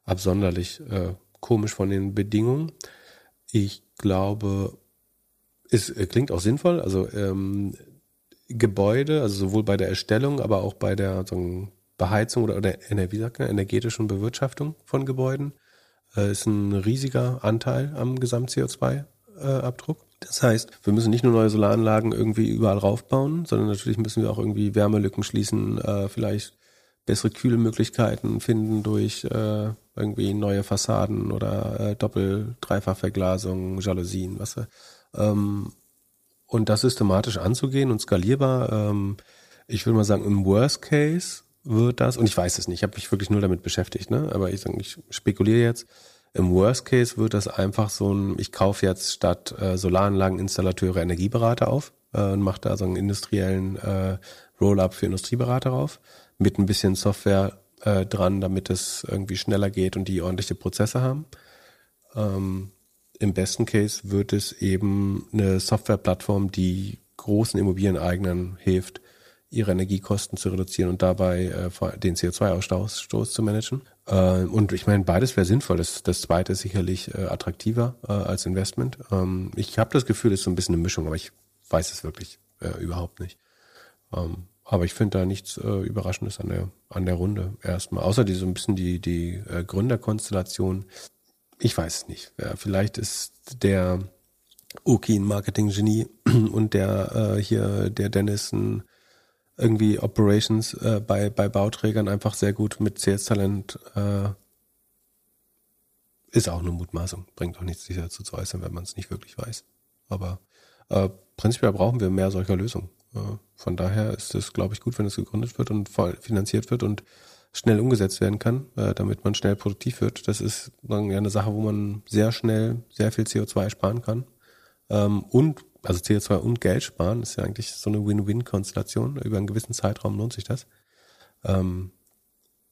absonderlich äh, komisch von den Bedingungen. Ich glaube, es äh, klingt auch sinnvoll. Also ähm, Gebäude, also sowohl bei der Erstellung, aber auch bei der so Beheizung oder, oder wie sagt man, energetischen Bewirtschaftung von Gebäuden, äh, ist ein riesiger Anteil am Gesamt-CO2-Abdruck. Äh, das heißt, wir müssen nicht nur neue Solaranlagen irgendwie überall raufbauen, sondern natürlich müssen wir auch irgendwie Wärmelücken schließen, äh, vielleicht bessere Kühlmöglichkeiten finden durch äh, irgendwie neue Fassaden oder äh, Doppel-, Dreifachverglasung, Jalousien, was. Ähm, und das systematisch anzugehen und skalierbar. Ähm, ich würde mal sagen, im Worst Case wird das, und ich weiß es nicht, ich habe mich wirklich nur damit beschäftigt, ne? aber ich, ich spekuliere jetzt, im Worst Case wird das einfach so ein, ich kaufe jetzt statt äh, Solaranlageninstallateure Energieberater auf äh, und mache da so einen industriellen äh, Roll-up für Industrieberater auf, mit ein bisschen Software äh, dran, damit es irgendwie schneller geht und die ordentliche Prozesse haben. Ähm, im besten Case wird es eben eine Softwareplattform, die großen Immobilieneignern hilft, ihre Energiekosten zu reduzieren und dabei äh, den CO2-Ausstoß zu managen. Äh, und ich meine, beides wäre sinnvoll. Das, das zweite ist sicherlich äh, attraktiver äh, als Investment. Ähm, ich habe das Gefühl, es ist so ein bisschen eine Mischung, aber ich weiß es wirklich äh, überhaupt nicht. Ähm, aber ich finde da nichts äh, Überraschendes an der, an der Runde erstmal. Außer die so ein bisschen die, die Gründerkonstellation ich weiß es nicht. Ja, vielleicht ist der Oki ein Marketing-Genie und der äh, hier, der Dennis ein irgendwie Operations äh, bei, bei Bauträgern einfach sehr gut mit Sales-Talent äh, ist auch eine Mutmaßung. Bringt auch nichts, sich dazu zu äußern, wenn man es nicht wirklich weiß. Aber äh, prinzipiell brauchen wir mehr solcher Lösungen. Äh, von daher ist es, glaube ich, gut, wenn es gegründet wird und finanziert wird und schnell umgesetzt werden kann, äh, damit man schnell produktiv wird. Das ist dann ja eine Sache, wo man sehr schnell sehr viel CO2 sparen kann. Ähm, und, also CO2 und Geld sparen, ist ja eigentlich so eine Win-Win-Konstellation. Über einen gewissen Zeitraum lohnt sich das. Ähm,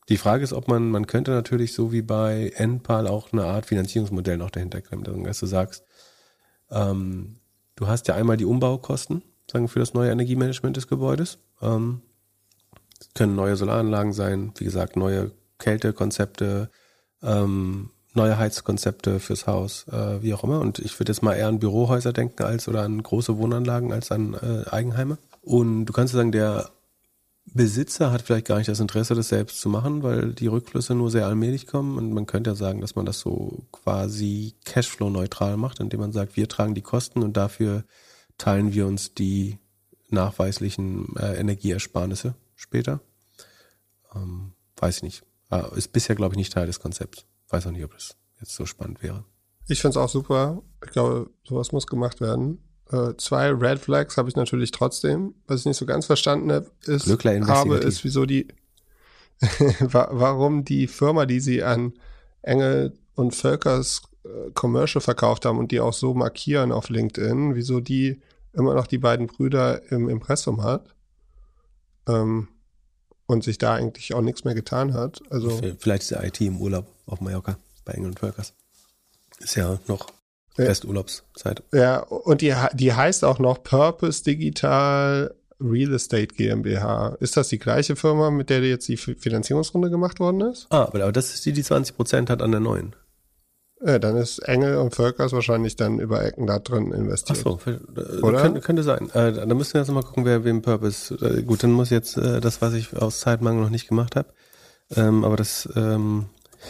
die Frage ist, ob man, man könnte natürlich so wie bei NPAL auch eine Art Finanzierungsmodell noch dahinter klemmen. Dass du sagst, ähm, du hast ja einmal die Umbaukosten, sagen für das neue Energiemanagement des Gebäudes. Ähm, können neue Solaranlagen sein, wie gesagt, neue Kältekonzepte, ähm, neue Heizkonzepte fürs Haus, äh, wie auch immer. Und ich würde jetzt mal eher an Bürohäuser denken als oder an große Wohnanlagen als an äh, Eigenheime. Und du kannst sagen, der Besitzer hat vielleicht gar nicht das Interesse, das selbst zu machen, weil die Rückflüsse nur sehr allmählich kommen. Und man könnte ja sagen, dass man das so quasi Cashflow-neutral macht, indem man sagt, wir tragen die Kosten und dafür teilen wir uns die nachweislichen äh, Energieersparnisse später. Ähm, weiß ich nicht. Ah, ist bisher, glaube ich, nicht Teil des Konzepts. Weiß auch nicht, ob das jetzt so spannend wäre. Ich finde es auch super. Ich glaube, sowas muss gemacht werden. Äh, zwei Red Flags habe ich natürlich trotzdem. Was ich nicht so ganz verstanden habe, ist, habe, ist wieso die, warum die Firma, die sie an Engel und Völkers äh, Commercial verkauft haben und die auch so markieren auf LinkedIn, wieso die immer noch die beiden Brüder im Impressum hat ähm, und sich da eigentlich auch nichts mehr getan hat. Also Vielleicht ist der IT im Urlaub auf Mallorca bei England Workers. Ist ja noch Resturlaubszeit. Ja, und die, die heißt auch noch Purpose Digital Real Estate GmbH. Ist das die gleiche Firma, mit der jetzt die Finanzierungsrunde gemacht worden ist? Ah, aber das ist die, die 20 Prozent hat an der neuen. Ja, dann ist Engel und Völkers wahrscheinlich dann über Ecken da drin investiert. Ach so, äh, Oder? Könnte, könnte sein. Äh, dann müssen wir jetzt mal gucken, wer wem Purpose. Äh, gut, dann muss jetzt äh, das, was ich aus Zeitmangel noch nicht gemacht habe. Ähm, aber das, ähm,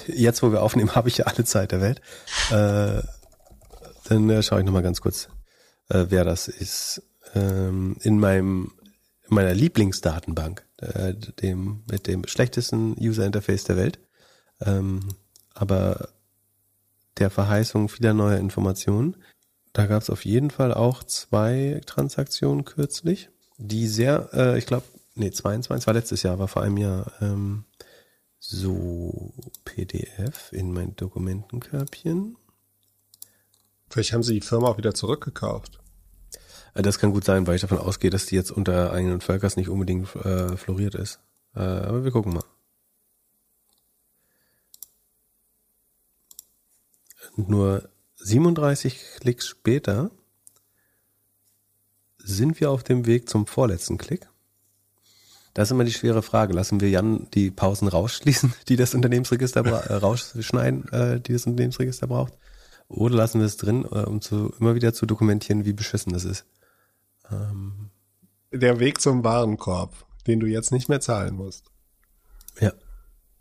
jetzt wo wir aufnehmen, habe ich ja alle Zeit der Welt. Äh, dann äh, schaue ich nochmal ganz kurz, äh, wer das ist. Ähm, in meinem in meiner Lieblingsdatenbank, äh, dem mit dem schlechtesten User Interface der Welt. Ähm, aber der Verheißung vieler neuer Informationen. Da gab es auf jeden Fall auch zwei Transaktionen kürzlich, die sehr, äh, ich glaube, nee, 22, war letztes Jahr, war vor einem Jahr, ähm, so PDF in mein Dokumentenkörbchen. Vielleicht haben sie die Firma auch wieder zurückgekauft. Äh, das kann gut sein, weil ich davon ausgehe, dass die jetzt unter eigenen Völkers nicht unbedingt äh, floriert ist. Äh, aber wir gucken mal. Nur 37 Klicks später sind wir auf dem Weg zum vorletzten Klick. Das ist immer die schwere Frage. Lassen wir Jan die Pausen rausschließen, die das Unternehmensregister äh, rausschneiden, äh, die das Unternehmensregister braucht? Oder lassen wir es drin, äh, um zu, immer wieder zu dokumentieren, wie beschissen das ist? Ähm. Der Weg zum Warenkorb, den du jetzt nicht mehr zahlen musst. Ja.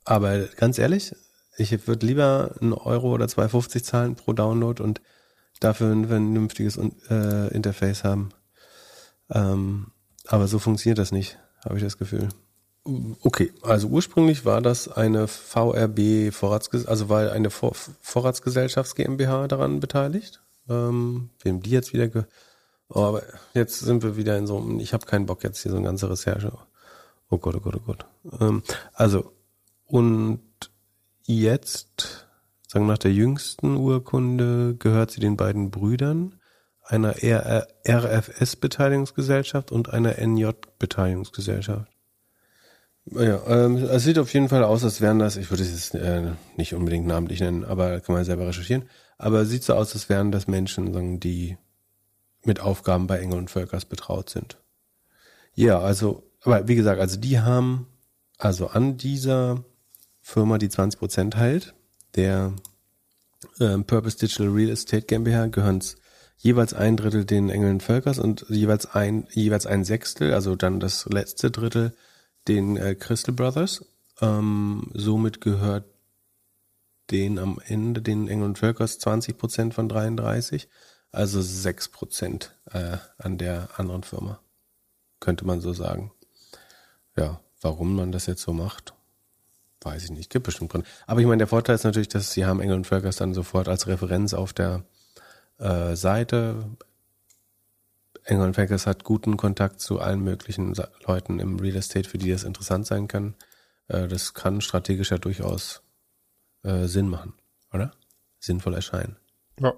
Aber ganz ehrlich, ich würde lieber einen Euro oder 2,50 zahlen pro Download und dafür ein vernünftiges äh, Interface haben. Ähm, aber so funktioniert das nicht, habe ich das Gefühl. Okay, also ursprünglich war das eine VRB Vorratsgesellschaft, also war eine Vor Vorratsgesellschafts GmbH daran beteiligt. Ähm, wem die jetzt wieder, oh, aber jetzt sind wir wieder in so einem, ich habe keinen Bock jetzt hier so eine ganze Recherche. Oh Gott, oh Gott, oh Gott. Ähm, also, und jetzt, sagen nach der jüngsten Urkunde, gehört sie den beiden Brüdern, einer RFS-Beteiligungsgesellschaft und einer NJ-Beteiligungsgesellschaft. Ja, ähm, es sieht auf jeden Fall aus, als wären das, ich würde es jetzt äh, nicht unbedingt namentlich nennen, aber kann man selber recherchieren, aber sieht so aus, als wären das Menschen, sagen, die mit Aufgaben bei Engel und Völkers betraut sind. Ja, also, aber wie gesagt, also die haben, also an dieser Firma, die 20 Prozent hält, der ähm, Purpose Digital Real Estate GmbH, gehören jeweils ein Drittel den Engeln Völkers und jeweils ein, jeweils ein Sechstel, also dann das letzte Drittel den äh, Crystal Brothers. Ähm, somit gehört den am Ende, den Engel Völkers, 20 Prozent von 33, also 6 Prozent äh, an der anderen Firma. Könnte man so sagen. Ja, warum man das jetzt so macht, weiß ich nicht. Gibt bestimmt drin. Aber ich meine, der Vorteil ist natürlich, dass sie haben Engel und Völkers dann sofort als Referenz auf der äh, Seite. Engel und Völkers hat guten Kontakt zu allen möglichen Leuten im Real Estate, für die das interessant sein kann. Äh, das kann strategisch ja durchaus äh, Sinn machen, oder? Sinnvoll erscheinen. Ja.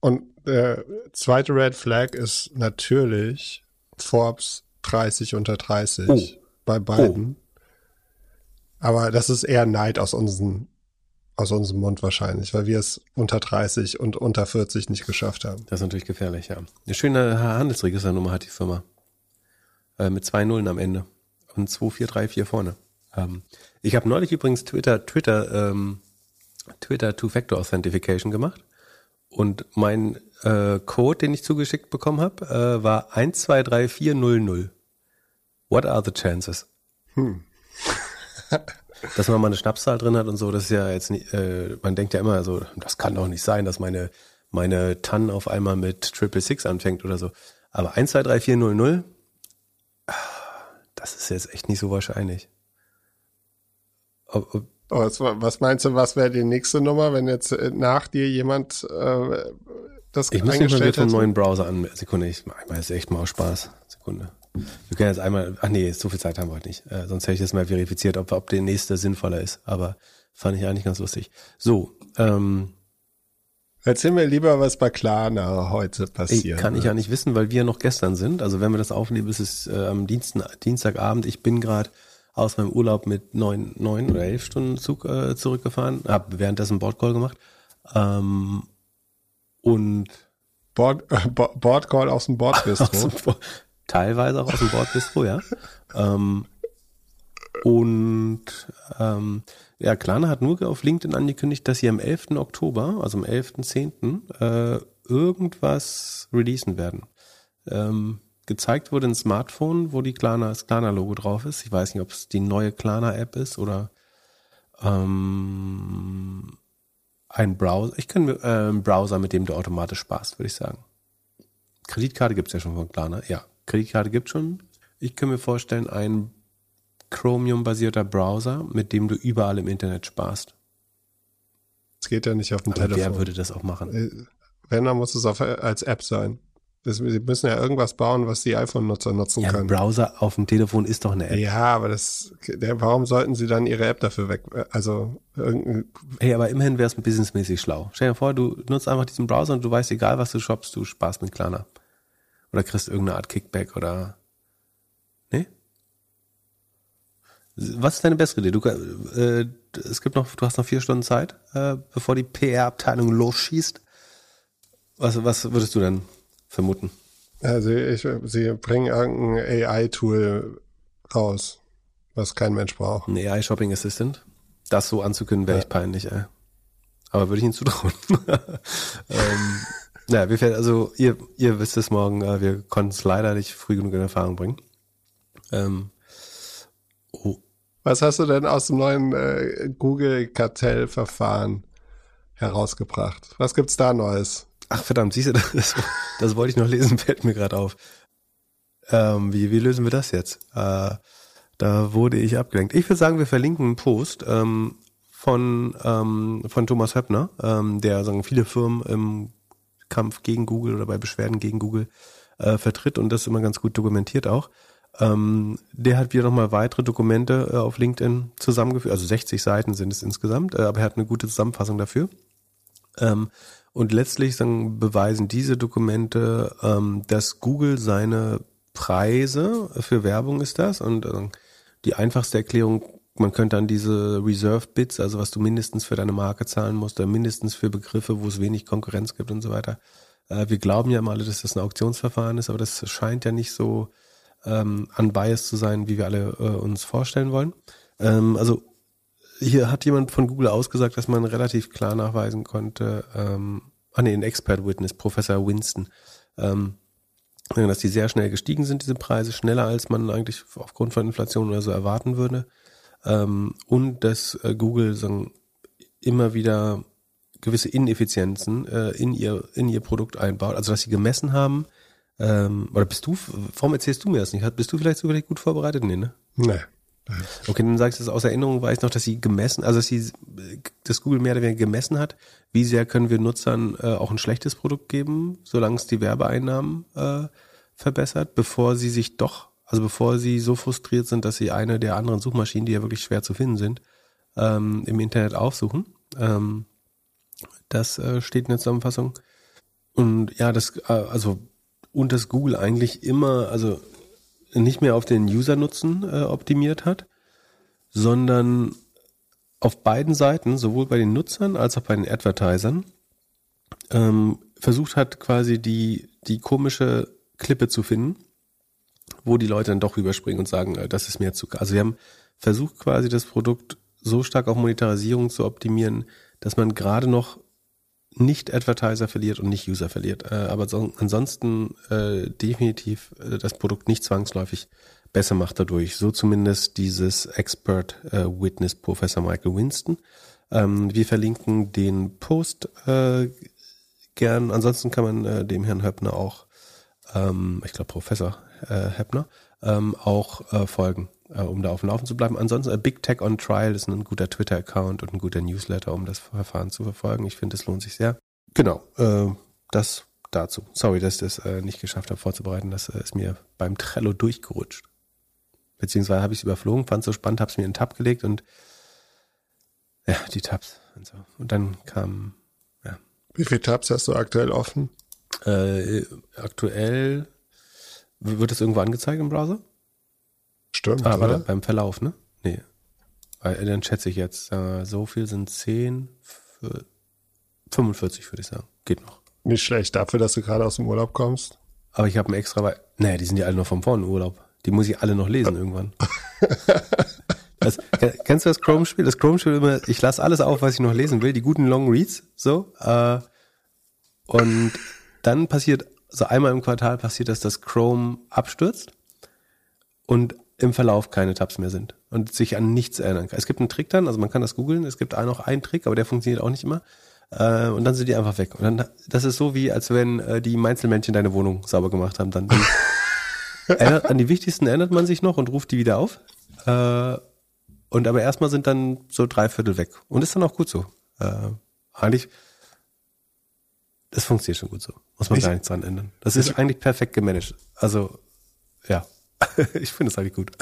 Und der zweite Red Flag ist natürlich Forbes 30 unter 30 oh. bei beiden. Oh. Aber das ist eher Neid aus unserem, aus unserem Mund wahrscheinlich, weil wir es unter 30 und unter 40 nicht geschafft haben. Das ist natürlich gefährlich, ja. Eine schöne Handelsregisternummer hat die Firma. Äh, mit zwei Nullen am Ende. Und 2434 vorne. Ähm, ich habe neulich übrigens Twitter, Twitter, ähm, Twitter Two-Factor Authentication gemacht. Und mein äh, Code, den ich zugeschickt bekommen habe, äh, war 123400. What are the chances? Hm. dass man mal eine Schnapszahl drin hat und so, das ist ja jetzt nicht, äh, man denkt ja immer so, das kann doch nicht sein, dass meine, meine TAN auf einmal mit Triple Six anfängt oder so. Aber 1, 2, 3, 4, 0, 0, das ist jetzt echt nicht so wahrscheinlich. Ob, ob, was, was, meinst du, was wäre die nächste Nummer, wenn jetzt äh, nach dir jemand äh, das Ich muss mich mal wieder vom neuen Browser an. Sekunde, ich mache jetzt echt mal aus Spaß. Sekunde. Wir können jetzt einmal, ach nee, so viel Zeit haben wir heute nicht. Äh, sonst hätte ich das mal verifiziert, ob, ob der nächste sinnvoller ist. Aber fand ich eigentlich ganz lustig. So, ähm, Erzähl mir lieber, was bei Klarna heute passiert. Ey, kann ich ja nicht wissen, weil wir noch gestern sind. Also wenn wir das aufnehmen, ist es äh, am Dienst, Dienstagabend. Ich bin gerade aus meinem Urlaub mit neun, neun oder elf Stunden Zug äh, zurückgefahren, habe währenddessen Bordcall gemacht. Ähm, und Board, äh, Bordcall aus dem Bordbistro teilweise auch aus dem Bordbistro, ja. ähm, und ähm, ja, Klarna hat nur auf LinkedIn angekündigt, dass sie am 11. Oktober, also am 11.10., äh, irgendwas releasen werden. Ähm, gezeigt wurde ein Smartphone, wo die Klarna, das Klarna-Logo drauf ist. Ich weiß nicht, ob es die neue Klarna-App ist oder ähm, ein Browser. Ich kann äh, einen Browser, mit dem du automatisch sparst, würde ich sagen. Kreditkarte gibt's ja schon von Klarna, ja. Kreditkarte gibt schon. Ich kann mir vorstellen, ein Chromium-basierter Browser, mit dem du überall im Internet sparst. Es geht ja nicht auf dem Aber Telefon. Wer würde das auch machen? Äh, wenn, dann muss es auf, als App sein. Das, sie müssen ja irgendwas bauen, was die iPhone-Nutzer nutzen Ja, können. Browser auf dem Telefon ist doch eine App. Ja, aber das, warum sollten sie dann ihre App dafür weg? Also, irgendein, Hey, aber immerhin wäre es businessmäßig schlau. Stell dir vor, du nutzt einfach diesen Browser und du weißt, egal was du shoppst, du sparst mit Klarna. Oder kriegst irgendeine Art Kickback oder. Nee? Was ist deine bessere Idee? Du, äh, es gibt noch, du hast noch vier Stunden Zeit, äh, bevor die PR-Abteilung losschießt. Was, was würdest du denn vermuten? also ich, sie bringen irgendein AI-Tool raus, was kein Mensch braucht. Ein AI Shopping Assistant? Das so anzukündigen, wäre Ja. echt peinlich, ey. Aber würde ich Ihnen zutrauen. ähm, ja, wir fährt, also ihr, ihr wisst es morgen, äh, wir konnten es leider nicht früh genug in Erfahrung bringen. Ähm, oh, Was hast du denn aus dem neuen äh, Google-Kartellverfahren herausgebracht? Was gibt's da Neues? ach verdammt, siehst du, das, das wollte ich noch lesen, fällt mir gerade auf. Ähm, wie, wie lösen wir das jetzt? Äh, da wurde ich abgelenkt. Ich würde sagen, wir verlinken einen Post ähm, von, ähm, von Thomas Höppner, ähm, der sagen viele Firmen im Kampf gegen Google oder bei Beschwerden gegen Google äh, vertritt und das immer ganz gut dokumentiert auch. Ähm, der hat wieder nochmal weitere Dokumente äh, auf LinkedIn zusammengeführt, also 60 Seiten sind es insgesamt, äh, aber er hat eine gute Zusammenfassung dafür. Ähm, und letztlich sagen, beweisen diese Dokumente, ähm, dass Google seine Preise für Werbung ist das und äh, die einfachste Erklärung, man könnte dann diese Reserve Bits, also was du mindestens für deine Marke zahlen musst, oder mindestens für Begriffe, wo es wenig Konkurrenz gibt und so weiter. Äh, wir glauben ja immer alle, dass das ein Auktionsverfahren ist, aber das scheint ja nicht so ähm, unbiased zu sein, wie wir alle äh, uns vorstellen wollen. Ähm, also hier hat jemand von Google ausgesagt, dass man relativ klar nachweisen konnte, ähm, ah nee, Expert Witness, Professor Winston, ähm, dass die sehr schnell gestiegen sind, diese Preise, schneller als man eigentlich aufgrund von Inflation oder so erwarten würde. Ähm, und dass äh, Google sagen, immer wieder gewisse Ineffizienzen äh, in ihr in ihr Produkt einbaut, also dass sie gemessen haben. Ähm, oder bist du, warum erzählst du mir das nicht? Bist du vielleicht zufällig gut vorbereitet? Nee, ne? Nee. Okay, dann sagst du es aus Erinnerung, weiß noch, dass sie gemessen, also dass sie, dass Google mehr oder weniger gemessen hat, wie sehr können wir Nutzern äh, auch ein schlechtes Produkt geben, solange es die Werbeeinnahmen äh, verbessert, bevor sie sich doch, also bevor sie so frustriert sind, dass sie eine der anderen Suchmaschinen, die ja wirklich schwer zu finden sind, ähm, im Internet aufsuchen. Ähm, das äh, steht in der Zusammenfassung. Und ja, das, äh, also, und dass Google eigentlich immer, also nicht mehr auf den User-Nutzen äh, optimiert hat, sondern auf beiden Seiten, sowohl bei den Nutzern als auch bei den Advertisern, ähm, versucht hat, quasi die, die komische Klippe zu finden, wo die Leute dann doch rüberspringen und sagen, äh, das ist mir zu. Also wir haben versucht quasi das Produkt so stark auf Monetarisierung zu optimieren, dass man gerade noch nicht Advertiser verliert und nicht User verliert. Äh, aber so, ansonsten äh, definitiv das Produkt nicht zwangsläufig besser macht dadurch. So zumindest dieses Expert Witness Professor Michael Winston. Ähm, wir verlinken den Post gern. Ansonsten kann man dem Herrn Höppner auch, ähm, ich glaube Professor äh, Höppner, ähm, auch äh, folgen, äh, um da auf dem Laufen zu bleiben. Ansonsten äh, Big Tech on Trial ist ein guter Twitter-Account und ein guter Newsletter, um das Verfahren zu verfolgen. Ich finde, es lohnt sich sehr. Genau, äh, das dazu. Sorry, dass ich das äh, nicht geschafft habe vorzubereiten. Das ist mir beim Trello durchgerutscht. Beziehungsweise habe ich es überflogen, fand es so spannend, habe es mir in den Tab gelegt und ja, die Tabs und so. Und dann kam Wie viele Tabs hast du aktuell offen? äh, aktuell wird das irgendwo angezeigt im Browser? Stimmt, Ah, warte, oder? beim Verlauf, ne? Nee. Weil, dann schätze ich jetzt, äh, so viel sind 10, für 45 würde ich sagen. Geht noch. Nicht schlecht, dafür, dass du gerade aus dem Urlaub kommst. Aber ich habe einen extra, weil, nee, die sind ja alle noch vom vorne Urlaub. Die muss ich alle noch lesen irgendwann. Das, ken- kennst du das Chrome-Spiel? Das Chrome-Spiel immer, ich lasse alles auf, was ich noch lesen will, die guten Long Reads, so. Äh, und dann passiert, so einmal im Quartal passiert, dass das Chrome abstürzt und im Verlauf keine Tabs mehr sind und sich an nichts erinnern kann. Es gibt einen Trick dann, also man kann das googeln, es gibt auch noch einen Trick, aber der funktioniert auch nicht immer. Äh, und dann sind die einfach weg. Und dann, das ist so wie, als wenn äh, die Meinzelmännchen deine Wohnung sauber gemacht haben. Dann, dann erinnert, an die wichtigsten erinnert man sich noch und ruft die wieder auf. Äh, und aber erstmal sind dann so drei Viertel weg. Und ist dann auch gut so. Äh, eigentlich, das funktioniert schon gut so. Muss man ich, gar nichts dran ändern. Das ist eigentlich perfekt gemanagt. Also, ja. ich finde es eigentlich gut.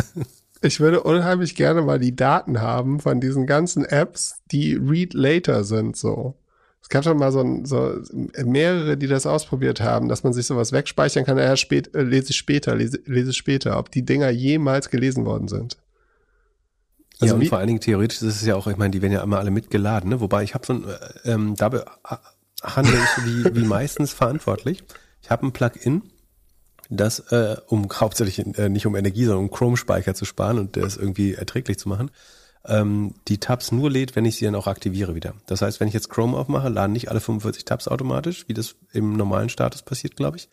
Ich würde unheimlich gerne mal die Daten haben von diesen ganzen Apps, die Read Later sind, so. Es gab schon mal so, so mehrere, die das ausprobiert haben, dass man sich sowas wegspeichern kann. Ja, spät, äh, lese ich später, lese, lese später, ob die Dinger jemals gelesen worden sind. Also ja, und vor allen Dingen theoretisch ist es ja auch, ich meine, die werden ja immer alle mitgeladen, ne? Wobei ich habe so ein, äh, ähm, da handle ich wie, wie meistens verantwortlich. Ich habe ein Plugin, das, äh, um hauptsächlich äh, nicht um Energie, sondern um Chrome-Speicher zu sparen und das irgendwie erträglich zu machen, ähm, die Tabs nur lädt, wenn ich sie dann auch aktiviere wieder. Das heißt, wenn ich jetzt Chrome aufmache, laden nicht alle 45 Tabs automatisch, wie das im normalen Status passiert, glaube ich,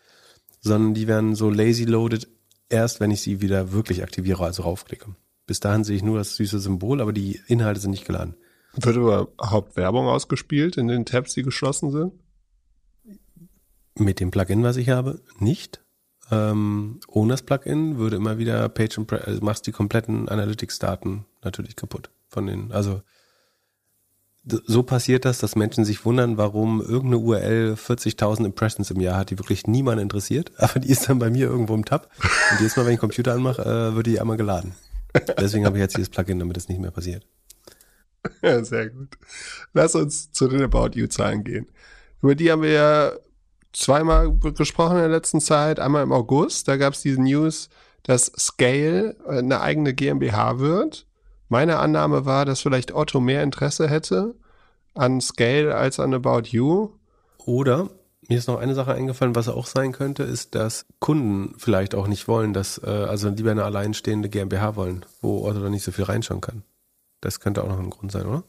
sondern die werden so lazy loaded erst, wenn ich sie wieder wirklich aktiviere, also raufklicke. Bis dahin sehe ich nur das süße Symbol, aber die Inhalte sind nicht geladen. Wird überhaupt Werbung ausgespielt in den Tabs, die geschlossen sind? Mit dem Plugin, was ich habe, nicht. Ähm, ohne das Plugin würde immer wieder Page and also machst die kompletten Analytics-Daten natürlich kaputt von den, also so passiert das, dass Menschen sich wundern, warum irgendeine URL 40.000 Impressions im Jahr hat, die wirklich niemand interessiert, aber die ist dann bei mir irgendwo im Tab und jedes Mal, wenn ich den Computer anmache, äh, wird die einmal geladen. Deswegen habe ich jetzt dieses Plugin, damit es nicht mehr passiert. Sehr gut. Lass uns zu den About You Zahlen gehen. Über die haben wir ja zweimal gesprochen in der letzten Zeit. Einmal im August, da gab es diese News, dass Scale äh, eine eigene GmbH wird. Meine Annahme war, dass vielleicht Otto mehr Interesse hätte an Scale als an About You. Oder mir ist noch eine Sache eingefallen, was auch sein könnte, ist, dass Kunden vielleicht auch nicht wollen, dass äh, also lieber eine alleinstehende GmbH wollen, wo Otto dann nicht so viel reinschauen kann. Das könnte auch noch ein Grund sein, oder?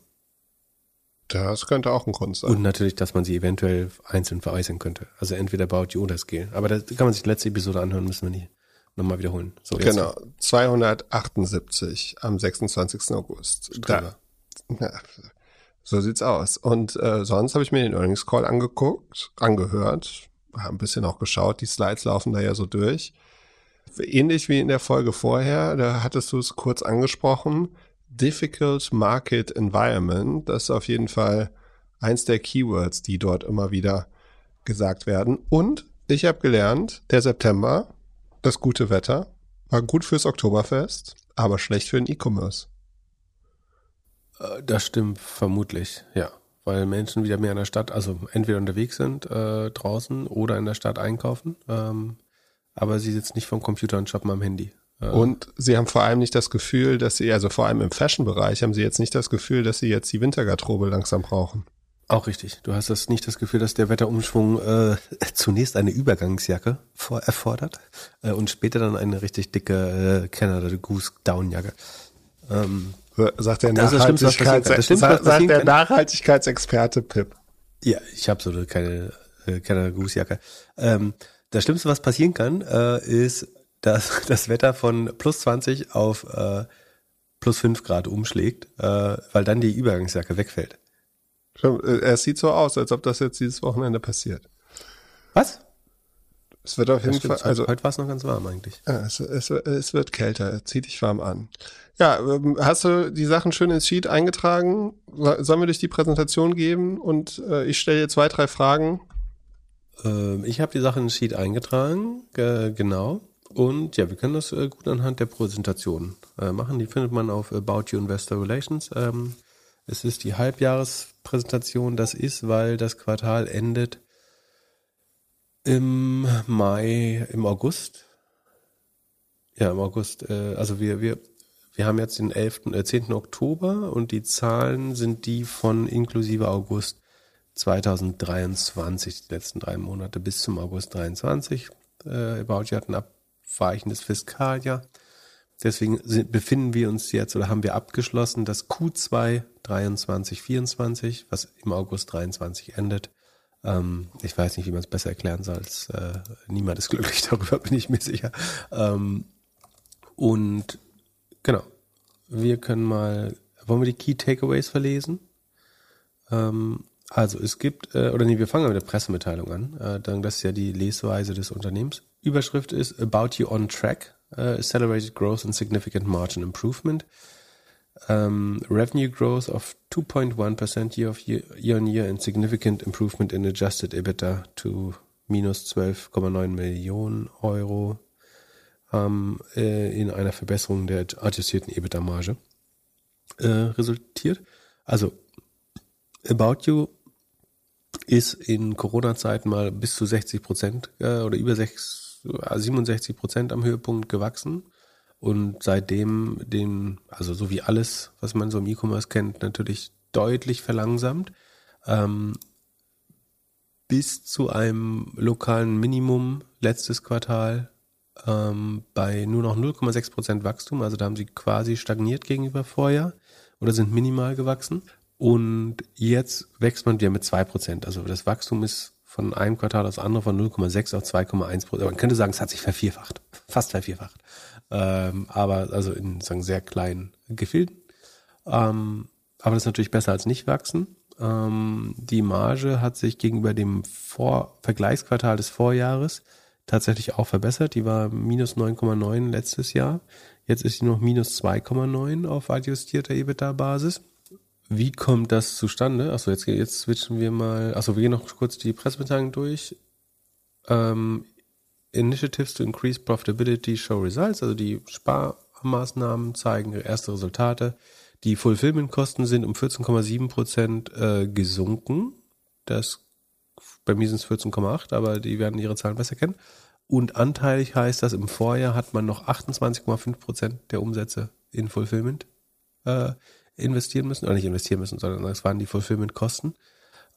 Das könnte auch ein Grund sein. Und natürlich, dass man sie eventuell einzeln vereisen könnte. Also entweder About You oder Scale. Aber da kann man sich die letzte Episode anhören, müssen wir nie nochmal wiederholen. So, genau, 278 am 26. August. Da, na, so sieht's aus. Und äh, sonst habe ich mir den Earnings Call angeguckt, angehört, habe ein bisschen auch geschaut. Die Slides laufen da ja so durch. Ähnlich wie in der Folge vorher, da hattest du es kurz angesprochen. Difficult Market Environment, das ist auf jeden Fall eins der Keywords, die dort immer wieder gesagt werden. Und ich habe gelernt, der September, das gute Wetter, war gut fürs Oktoberfest, aber schlecht für den E-Commerce. Äh, das stimmt vermutlich, ja. Weil Menschen wieder mehr in der Stadt, also entweder unterwegs sind äh, draußen oder in der Stadt einkaufen. Ähm, aber sie sitzen nicht vom Computer und shoppen am Handy. Und sie haben vor allem nicht das Gefühl, dass sie, also vor allem im Fashion-Bereich, haben sie jetzt nicht das Gefühl, dass sie jetzt die Wintergarderobe langsam brauchen. Auch richtig. Du hast das nicht das Gefühl, dass der Wetterumschwung äh, zunächst eine Übergangsjacke vor, erfordert äh, und später dann eine richtig dicke äh, Canada Goose Downjacke. Ähm, sagt der, Nachhaltigkeits sagt, sagt der Nachhaltigkeitsexperte Pip. Ja, ich habe so keine äh, Canada Goose Jacke. Ähm, das Schlimmste, was passieren kann, äh, ist dass das Wetter von plus 20 auf äh, plus 5 Grad umschlägt, äh, weil dann die Übergangsjacke wegfällt. Äh, es sieht so aus, als ob das jetzt dieses Wochenende passiert. Was? Es wird auf jeden Fall. Also, heute war es noch ganz warm eigentlich. Ja, es, es, es wird kälter. Zieh dich warm an. Ja, ähm, hast du die Sachen schön ins Sheet eingetragen? Sollen wir dich die Präsentation geben? Und äh, ich stelle dir zwei, drei Fragen. Ähm, ich habe die Sachen ins Sheet eingetragen, äh, genau. Und ja, wir können das äh, gut anhand der Präsentation äh, machen. Die findet man auf About You Investor Relations. Ähm, es ist die Halbjahrespräsentation. Das ist, weil das Quartal endet im Mai, im August. Ja, im August. Äh, also wir, wir, wir haben jetzt den 11., äh, 10. Oktober und die Zahlen sind die von inklusive August 2023, die letzten drei Monate bis zum August 23. Äh, About You hatten ab weichendes Fiskaljahr. Deswegen befinden wir uns jetzt oder haben wir abgeschlossen, dass Q2 23, 24, was im August 23 endet. Ähm, ich weiß nicht, wie man es besser erklären soll. Als, äh, niemand ist glücklich darüber, bin ich mir sicher. Ähm, und genau, wir können mal, wollen wir die Key Takeaways verlesen? Ähm, also es gibt, äh, oder nee, wir fangen mit der Pressemitteilung an. Äh, dann das ist ja die Lesweise des Unternehmens. Überschrift ist About You on Track, uh, Accelerated Growth and Significant Margin Improvement. Um, revenue growth of 2.1% year, year, on year and significant improvement in adjusted EBITDA to minus 12,9 Millionen Euro ähm, äh, in einer Verbesserung der adjustierten EBITDA-Marge äh, resultiert. Also About You ist in Corona-Zeiten mal bis zu 60 Prozent äh, oder über 6, 67 Prozent am Höhepunkt gewachsen und seitdem den, also so wie alles, was man so im E-Commerce kennt, natürlich deutlich verlangsamt. Ähm, bis zu einem lokalen Minimum letztes Quartal ähm, bei nur noch 0,6 Prozent Wachstum. Also da haben sie quasi stagniert gegenüber Vorjahr oder sind minimal gewachsen. Und jetzt wächst man wieder mit zwei Prozent. Also das Wachstum ist von einem Quartal aufs andere von 0,6 auf 2,1 Prozent. Man könnte sagen, es hat sich vervierfacht. Fast vervierfacht. Ähm, aber also in sagen, sehr kleinen Gefilden. Ähm, aber das ist natürlich besser als nicht wachsen. Ähm, die Marge hat sich gegenüber dem Vor Vergleichsquartal des Vorjahres tatsächlich auch verbessert. Die war minus 9,9 letztes Jahr. Jetzt ist sie noch minus 2,9 auf adjustierter EBITDA-Basis. Wie kommt das zustande? Achso, jetzt, jetzt switchen wir mal. Achso, wir gehen noch kurz die Pressemitteilung durch. Ähm, Initiatives to increase profitability show results. Also die Sparmaßnahmen zeigen erste Resultate. Die Fulfillment-Kosten sind um 14,7 Prozent äh, gesunken. Das bei mir sind es 14,8, aber die werden ihre Zahlen besser kennen. Und anteilig heißt das, im Vorjahr hat man noch 28,5 Prozent der Umsätze in Fulfillment äh, investieren müssen, oder nicht investieren müssen, sondern das waren die Fulfillment-Kosten.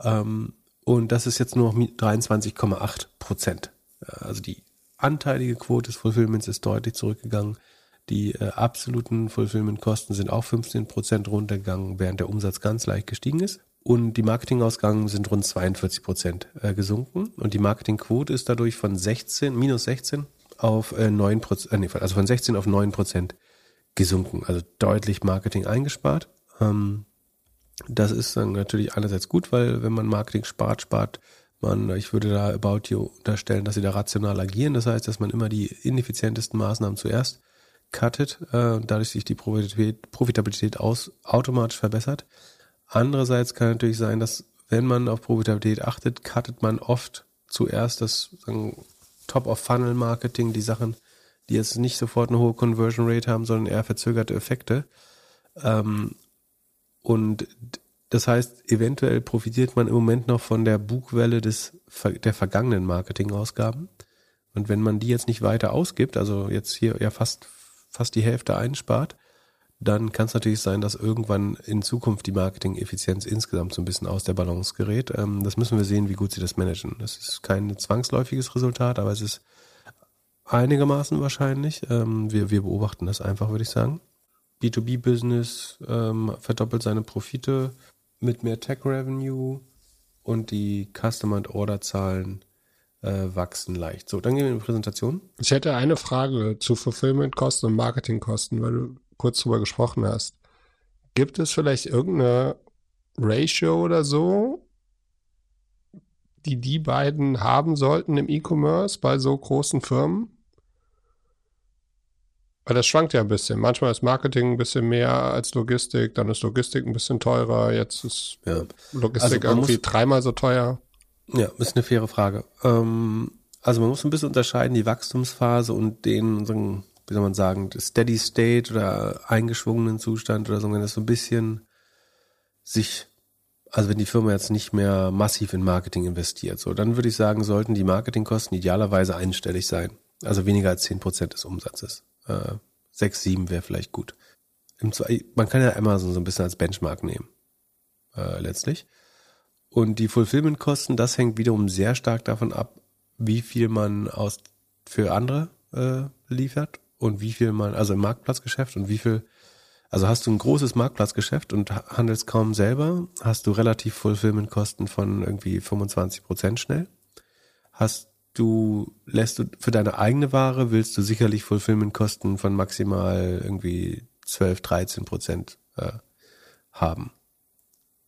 Ähm, und das ist jetzt nur noch 23,8 Prozent. Also die anteilige Quote des Fulfillments ist deutlich zurückgegangen. Die äh, absoluten Fulfillment-Kosten sind auch 15 Prozent runtergegangen, während der Umsatz ganz leicht gestiegen ist. Und die Marketingausgaben sind rund 42 Prozent äh, gesunken. Und die Marketingquote ist dadurch von 16, minus 16 auf äh, 9 Prozent, äh, also von 16 auf 9 Prozent gesunken. Also deutlich Marketing eingespart. Ähm, das ist dann natürlich einerseits gut, weil wenn man Marketing spart, spart man, ich würde da About You unterstellen, dass sie da rational agieren. Das heißt, dass man immer die ineffizientesten Maßnahmen zuerst cuttet äh, und dadurch sich die Profitabilität, Profitabilität aus, automatisch verbessert. Andererseits kann natürlich sein, dass wenn man auf Profitabilität achtet, cuttet man oft zuerst das Top-of-Funnel-Marketing, die Sachen, die jetzt nicht sofort eine hohe Conversion Rate haben, sondern eher verzögerte Effekte. Ähm, und das heißt, eventuell profitiert man im Moment noch von der Bugwelle des, der vergangenen Marketingausgaben. Und wenn man die jetzt nicht weiter ausgibt, also jetzt hier ja fast, fast die Hälfte einspart, dann kann es natürlich sein, dass irgendwann in Zukunft die Marketing-Effizienz insgesamt so ein bisschen aus der Balance gerät. Ähm, das müssen wir sehen, wie gut sie das managen. Das ist kein zwangsläufiges Resultat, aber es ist einigermaßen wahrscheinlich. Ähm, wir, wir beobachten das einfach, würde ich sagen. B2B-Business ähm, verdoppelt seine Profite mit mehr Tech-Revenue und die Customer- und Order-Zahlen äh, wachsen leicht. So, dann gehen wir in die Präsentation. Ich hätte eine Frage zu Fulfillment-Kosten und Marketing-Kosten, weil du kurz drüber gesprochen hast. Gibt es vielleicht irgendeine Ratio oder so, die die beiden haben sollten im E-Commerce bei so großen Firmen? Weil das schwankt ja ein bisschen. Manchmal ist Marketing ein bisschen mehr als Logistik, dann ist Logistik ein bisschen teurer, jetzt ist ja. Logistik also irgendwie muss, dreimal so teuer. Ja, ist eine faire Frage. Ähm, also man muss ein bisschen unterscheiden, die Wachstumsphase und den, wie soll man sagen, Steady State oder eingeschwungenen Zustand oder so, wenn das so ein bisschen sich, also wenn die Firma jetzt nicht mehr massiv in Marketing investiert, so, dann würde ich sagen, sollten die Marketingkosten idealerweise einstellig sein. Also weniger als zehn Prozent des Umsatzes. Äh, 6, 7 wäre vielleicht gut. Im, man kann ja Amazon so ein bisschen als Benchmark nehmen, äh, letztlich. Und die Fulfillment-Kosten, das hängt wiederum sehr stark davon ab, wie viel man aus für andere äh, liefert und wie viel man, also im Marktplatzgeschäft und wie viel, also hast du ein großes Marktplatzgeschäft und handelst kaum selber, hast du relativ Fulfillment-Kosten von irgendwie 25 Prozent schnell. Hast du lässt du für deine eigene Ware willst du sicherlich Fulfillment-Kosten von maximal irgendwie 12, 13 Prozent äh, haben.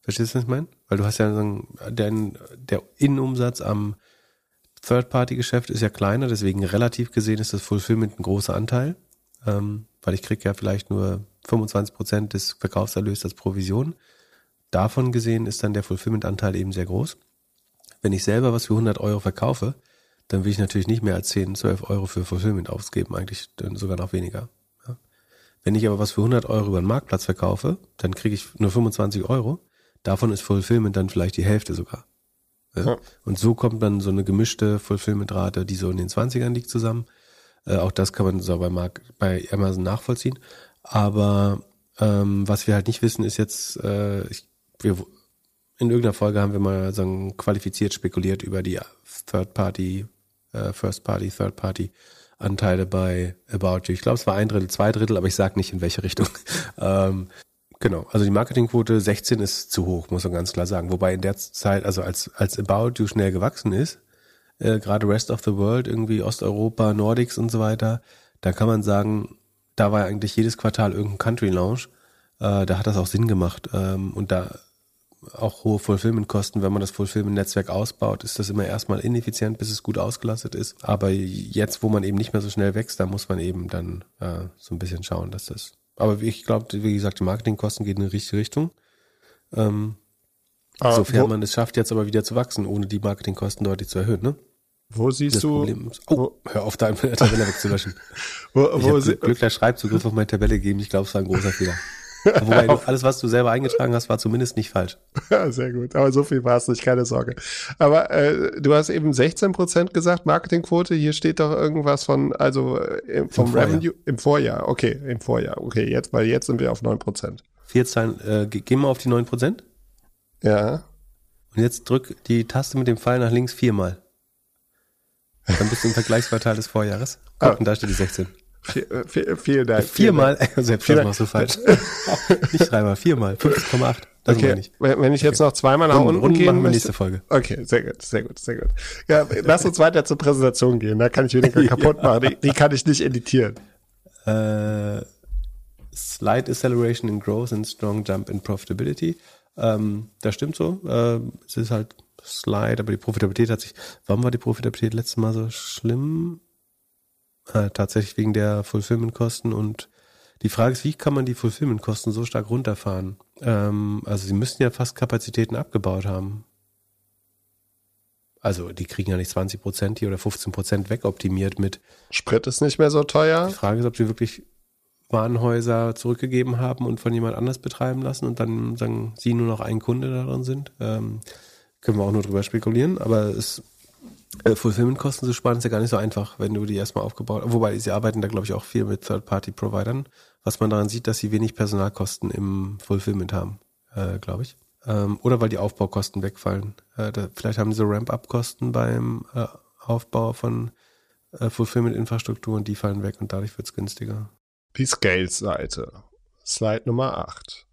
Verstehst du, was ich meine? Weil du hast ja so dein, der Innenumsatz am Third-Party-Geschäft ist ja kleiner, deswegen relativ gesehen ist das Fulfillment ein großer Anteil. Ähm, weil ich kriege ja vielleicht nur 25 Prozent des Verkaufserlöses als Provision. Davon gesehen ist dann der Fulfillment-Anteil eben sehr groß. Wenn ich selber was für 100 Euro verkaufe, dann will ich natürlich nicht mehr als 10, 12 Euro für Fulfillment ausgeben, eigentlich sogar noch weniger. Ja. Wenn ich aber was für 100 Euro über den Marktplatz verkaufe, dann kriege ich nur 25 Euro. Davon ist Fulfillment dann vielleicht die Hälfte sogar. Ja. Und so kommt dann so eine gemischte Fulfillment-Rate, die so in den 20ern liegt, zusammen. Äh, auch das kann man so bei, Mark bei Amazon nachvollziehen. Aber ähm, was wir halt nicht wissen, ist jetzt, äh, ich, wir, in irgendeiner Folge haben wir mal so qualifiziert spekuliert über die Third-Party, äh, First-Party, Third-Party Anteile bei About You. Ich glaube, es war ein Drittel, zwei Drittel, aber ich sage nicht in welche Richtung. ähm, Genau, also die Marketingquote 16 ist zu hoch, muss man ganz klar sagen. Wobei in der Zeit, also als, als About You schnell gewachsen ist, äh, gerade Rest of the World, irgendwie Osteuropa, Nordics und so weiter, da kann man sagen, da war ja eigentlich jedes Quartal irgendein Country Launch. Äh, da hat das auch Sinn gemacht. Ähm, und da auch hohe Fulfillment-Kosten, wenn man das Fulfillment-Netzwerk ausbaut, ist das immer erstmal ineffizient, bis es gut ausgelastet ist. Aber jetzt, wo man eben nicht mehr so schnell wächst, da muss man eben dann äh, so ein bisschen schauen, dass das aber ich glaube, wie gesagt, die Marketingkosten gehen in die richtige Richtung. Ähm, ah, sofern man es schafft, jetzt aber wieder zu wachsen, ohne die Marketingkosten deutlich zu erhöhen, ne? Wo siehst das du? Problem ist, oh, wo, hör auf, deine Tabelle wegzulöschen. wo, ich wo Glück, Glückler Schreibzugriff auf meine Tabelle gegeben. Ich glaube, es war ein großer Fehler. Wobei alles, was du selber eingetragen hast, war zumindest nicht falsch. Ja, sehr gut. Aber so viel war es nicht, keine Sorge. Aber äh, du hast eben 16 Prozent gesagt, Marketingquote. Hier steht doch irgendwas von, also äh, vom Im Revenue im Vorjahr. Okay, im Vorjahr. Okay, jetzt, weil jetzt sind wir auf 9 Prozent. Vier Zahlen, äh, gehen wir auf die 9 Prozent? Ja. Und jetzt drück die Taste mit dem Pfeil nach links viermal. Dann bist du im Vergleichsquartal des Vorjahres. Guck, ah. und da steht die 16. Vielen, vielen Dank. Viermal, selbst das machst du falsch. Nicht dreimal, viermal, 5,8. Das okay, ich. wenn ich jetzt okay. noch zweimal nach unten Runden gehen machen wir nächste Folge. Okay, sehr gut, sehr gut, sehr gut. Ja, lass uns weiter zur Präsentation gehen. Da kann ich weniger kaputt machen. Die, die, kann ich nicht editieren. Äh, slight acceleration in growth and strong jump in profitability. Ähm, das stimmt so. Äh, es ist halt Slide, aber die Profitabilität hat sich. Warum war die Profitabilität letztes Mal so schlimm? Äh, tatsächlich wegen der Fulfillment-Kosten und die Frage ist, wie kann man die Fulfillment-Kosten so stark runterfahren? Ähm, also sie müssten ja fast Kapazitäten abgebaut haben. Also die kriegen ja nicht 20 Prozent hier oder 15 Prozent wegoptimiert mit. Sprit ist nicht mehr so teuer. Die Frage ist, ob sie wirklich Warenhäuser zurückgegeben haben und von jemand anders betreiben lassen und dann sagen, sie nur noch ein Kunde darin sind. Ähm, können wir auch nur drüber spekulieren, aber es äh, Fulfillment-Kosten zu sparen ist ja gar nicht so einfach, wenn du die erstmal aufgebaut hast. Wobei sie arbeiten da, glaube ich, auch viel mit Third-Party-Providern, was man daran sieht, dass sie wenig Personalkosten im Fulfillment haben, äh, glaube ich. Ähm, oder weil die Aufbaukosten wegfallen. Äh, da, vielleicht haben sie Ramp-up-Kosten beim äh, Aufbau von äh, Fulfillment-Infrastruktur und die fallen weg und dadurch wird es günstiger. Die Scale-Seite. Slide Nummer 8.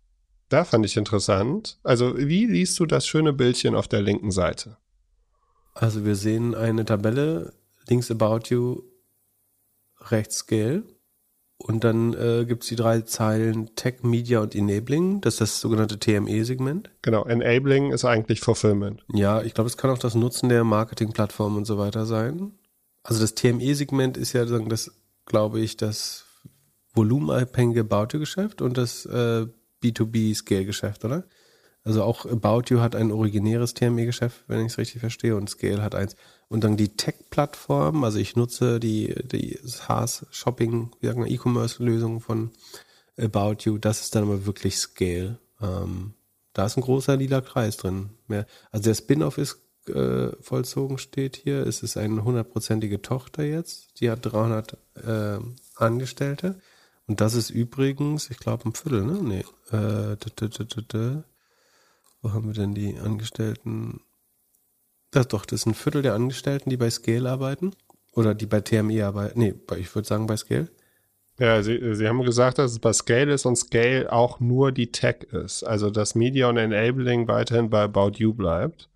Da fand ich interessant. Also, wie liest du das schöne Bildchen auf der linken Seite? Also wir sehen eine Tabelle, links About You, rechts Scale. Und dann äh, gibt es die drei Zeilen Tech, Media und Enabling. Das ist das sogenannte TME-Segment. Genau, Enabling ist eigentlich Fulfillment. Ja, ich glaube, es kann auch das Nutzen der Marketingplattform und so weiter sein. Also das TME-Segment ist ja das, glaube ich, das volumenabhängige About You-Geschäft und das äh, B2B-Scale-Geschäft, oder? Also auch About You hat ein originäres TME-Geschäft, wenn ich es richtig verstehe, und Scale hat eins. Und dann die Tech-Plattform, also ich nutze die, die SaaS-Shopping, E-Commerce-Lösung von About You, das ist dann aber wirklich Scale. Ähm, da ist ein großer lila Kreis drin. Mehr, also der Spin-off ist äh, vollzogen, steht hier. Es ist eine hundertprozentige Tochter jetzt. Die hat 300 äh, Angestellte. Und das ist übrigens, ich glaube, ein Viertel, ne? Nee. Äh, wo haben wir denn die Angestellten? Das doch, das ist ein Viertel der Angestellten, die bei Scale arbeiten. Oder die bei TMI arbeiten. Nee, ich würde sagen bei Scale. Ja, Sie, Sie haben gesagt, dass es bei Scale ist und Scale auch nur die Tech ist. Also dass Media und Enabling weiterhin bei About You bleibt.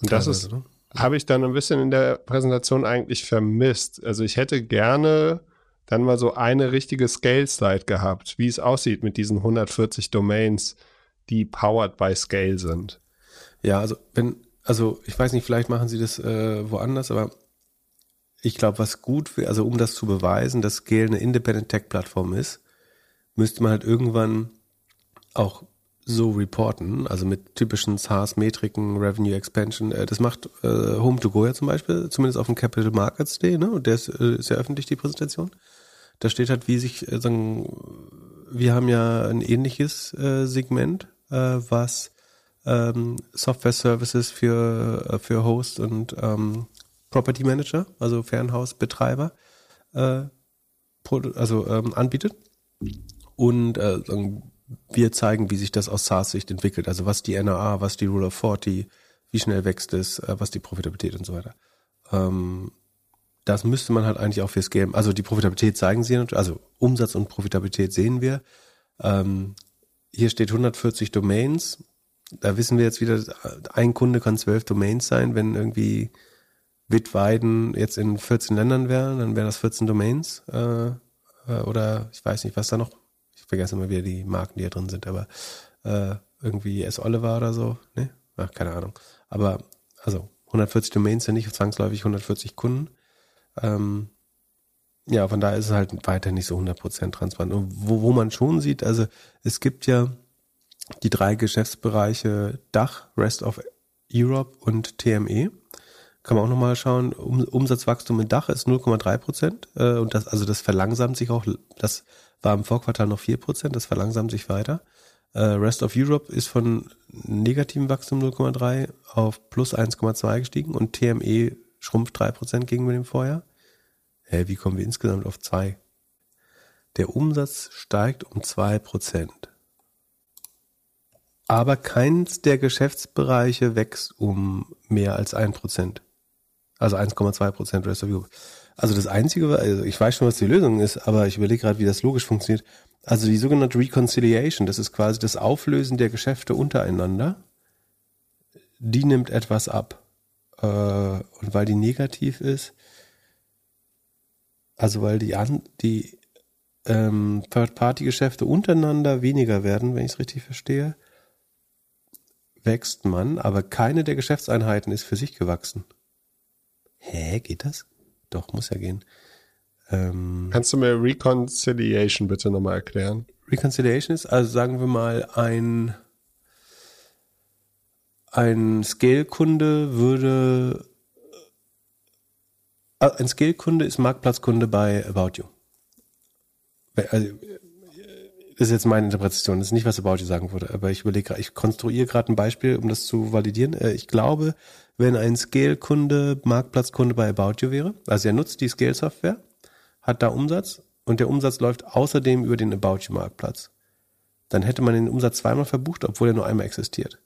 Und das ist, ne? habe ich dann ein bisschen in der Präsentation eigentlich vermisst. Also ich hätte gerne dann mal so eine richtige Scale-Slide gehabt, wie es aussieht mit diesen 140 Domains die powered by Scale sind. Ja, also wenn, also ich weiß nicht, vielleicht machen sie das äh, woanders, aber ich glaube, was gut wäre, also um das zu beweisen, dass Scale eine Independent Tech Plattform ist, müsste man halt irgendwann auch so reporten, also mit typischen SaaS-Metriken, Revenue Expansion. Äh, das macht äh, Home to Go ja zum Beispiel, zumindest auf dem Capital Markets Day, ne? Und der ist, äh, ist ja öffentlich, die Präsentation. Da steht halt, wie sich, äh, sagen, wir haben ja ein ähnliches äh, Segment, äh, was ähm, Software Services für, äh, für Host und ähm, Property Manager, also Fernhausbetreiber, äh, also ähm, anbietet. Und äh, wir zeigen, wie sich das aus SaaS-Sicht entwickelt. Also was die NAA, was die Rule of 40, wie schnell wächst es, äh, was die Profitabilität und so weiter. Ähm, das müsste man halt eigentlich auch fürs Game, also die Profitabilität zeigen sie, also Umsatz und Profitabilität sehen wir. Ähm, hier steht 140 Domains. Da wissen wir jetzt wieder, ein Kunde kann zwölf Domains sein, wenn irgendwie Wittweiden jetzt in 14 Ländern wäre, dann wären das 14 Domains. Äh, äh, oder ich weiß nicht, was da noch. Ich vergesse immer wieder die Marken, die da drin sind, aber äh, irgendwie S. Oliver oder so. Ne? Ach, keine Ahnung. Aber also 140 Domains sind nicht zwangsläufig 140 Kunden. Ähm, ja, von daher ist es halt weiter nicht so 100% transparent. Und wo, wo man schon sieht, also es gibt ja die drei Geschäftsbereiche Dach, Rest of Europe und TME kann man auch nochmal schauen, um, Umsatzwachstum in Dach ist 0,3 Prozent äh, und das, also das verlangsamt sich auch, das war im Vorquartal noch 4 Prozent, das verlangsamt sich weiter. Äh, Rest of Europe ist von negativem Wachstum 0,3 auf plus 1,2 gestiegen und TME schrumpft 3 Prozent gegenüber dem Vorjahr. Hä, wie kommen wir insgesamt auf 2? Der Umsatz steigt um 2 Prozent. Aber keins der Geschäftsbereiche wächst um mehr als 1 Prozent. Also 1,2 Prozent Rest of Europe. Also das Einzige, also ich weiß schon, was die Lösung ist, aber ich überlege gerade, wie das logisch funktioniert. Also die sogenannte Reconciliation, das ist quasi das Auflösen der Geschäfte untereinander, die nimmt etwas ab. Äh, und weil die negativ ist, also weil die, an, die ähm, Third-Party-Geschäfte untereinander weniger werden, wenn ich es richtig verstehe, wächst man, aber keine der Geschäftseinheiten ist für sich gewachsen. Hä, geht das? Doch, muss ja gehen. Ähm, Kannst du mir Reconciliation bitte nochmal erklären? Reconciliation ist, also sagen wir mal, ein, ein Scale-Kunde würde, äh, ein Scale-Kunde ist Marktplatzkunde bei About You. Also, das ist jetzt meine Interpretation, das ist nicht, was About You sagen würde, aber ich überlege, ich konstruiere gerade ein Beispiel, um das zu validieren. Äh, ich glaube, wenn ein Scale-Kunde Marktplatzkunde bei About You wäre. Also er nutzt die Scale-Software, hat da Umsatz und der Umsatz läuft außerdem über den About You Marktplatz. Dann hätte man den Umsatz zweimal verbucht, obwohl er nur einmal existiert.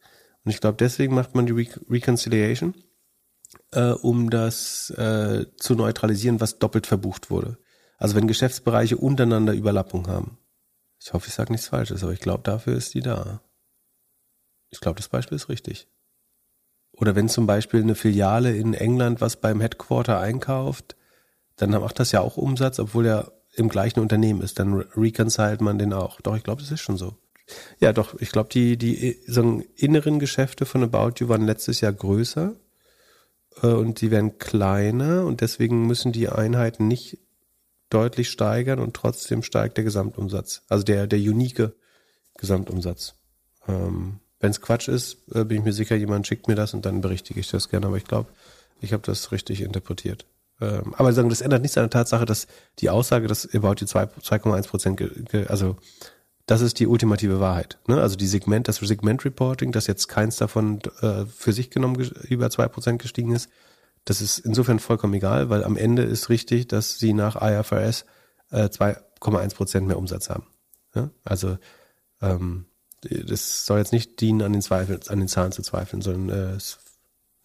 Und ich glaube, deswegen macht man die Re Reconciliation, äh, um das äh, zu neutralisieren, was doppelt verbucht wurde. Also wenn Geschäftsbereiche untereinander Überlappung haben. Ich hoffe, ich sage nichts Falsches, aber ich glaube, dafür ist die da. Ich glaube, das Beispiel ist richtig. Oder wenn zum Beispiel eine Filiale in England was beim Headquarter einkauft, dann macht das ja auch Umsatz, obwohl er im gleichen Unternehmen ist. Dann reconcilt man den auch. Doch, ich glaube, das ist schon so. Ja, doch, ich glaube, die, die so inneren Geschäfte von About You waren letztes Jahr größer äh, und die werden kleiner und deswegen müssen die Einheiten nicht deutlich steigern und trotzdem steigt der Gesamtumsatz. Also der, der unique Gesamtumsatz. Ähm, wenn es Quatsch ist, äh, bin ich mir sicher, jemand schickt mir das und dann berichtige ich das gerne. Aber ich glaube, ich habe das richtig interpretiert. Ähm, aber sagen, das ändert nichts an der Tatsache, dass die Aussage, dass About die 2,1 Prozent, also das ist die ultimative Wahrheit. Ne? Also die Segment, das Segment-Reporting, dass jetzt keins davon äh, für sich genommen über zwei Prozent gestiegen ist, das ist insofern vollkommen egal, weil am Ende ist richtig, dass sie nach IFRS äh, 2,1 Prozent mehr Umsatz haben. Ja? Also ähm, das soll jetzt nicht dienen, an den Zweifeln, an den Zahlen zu zweifeln, sondern äh,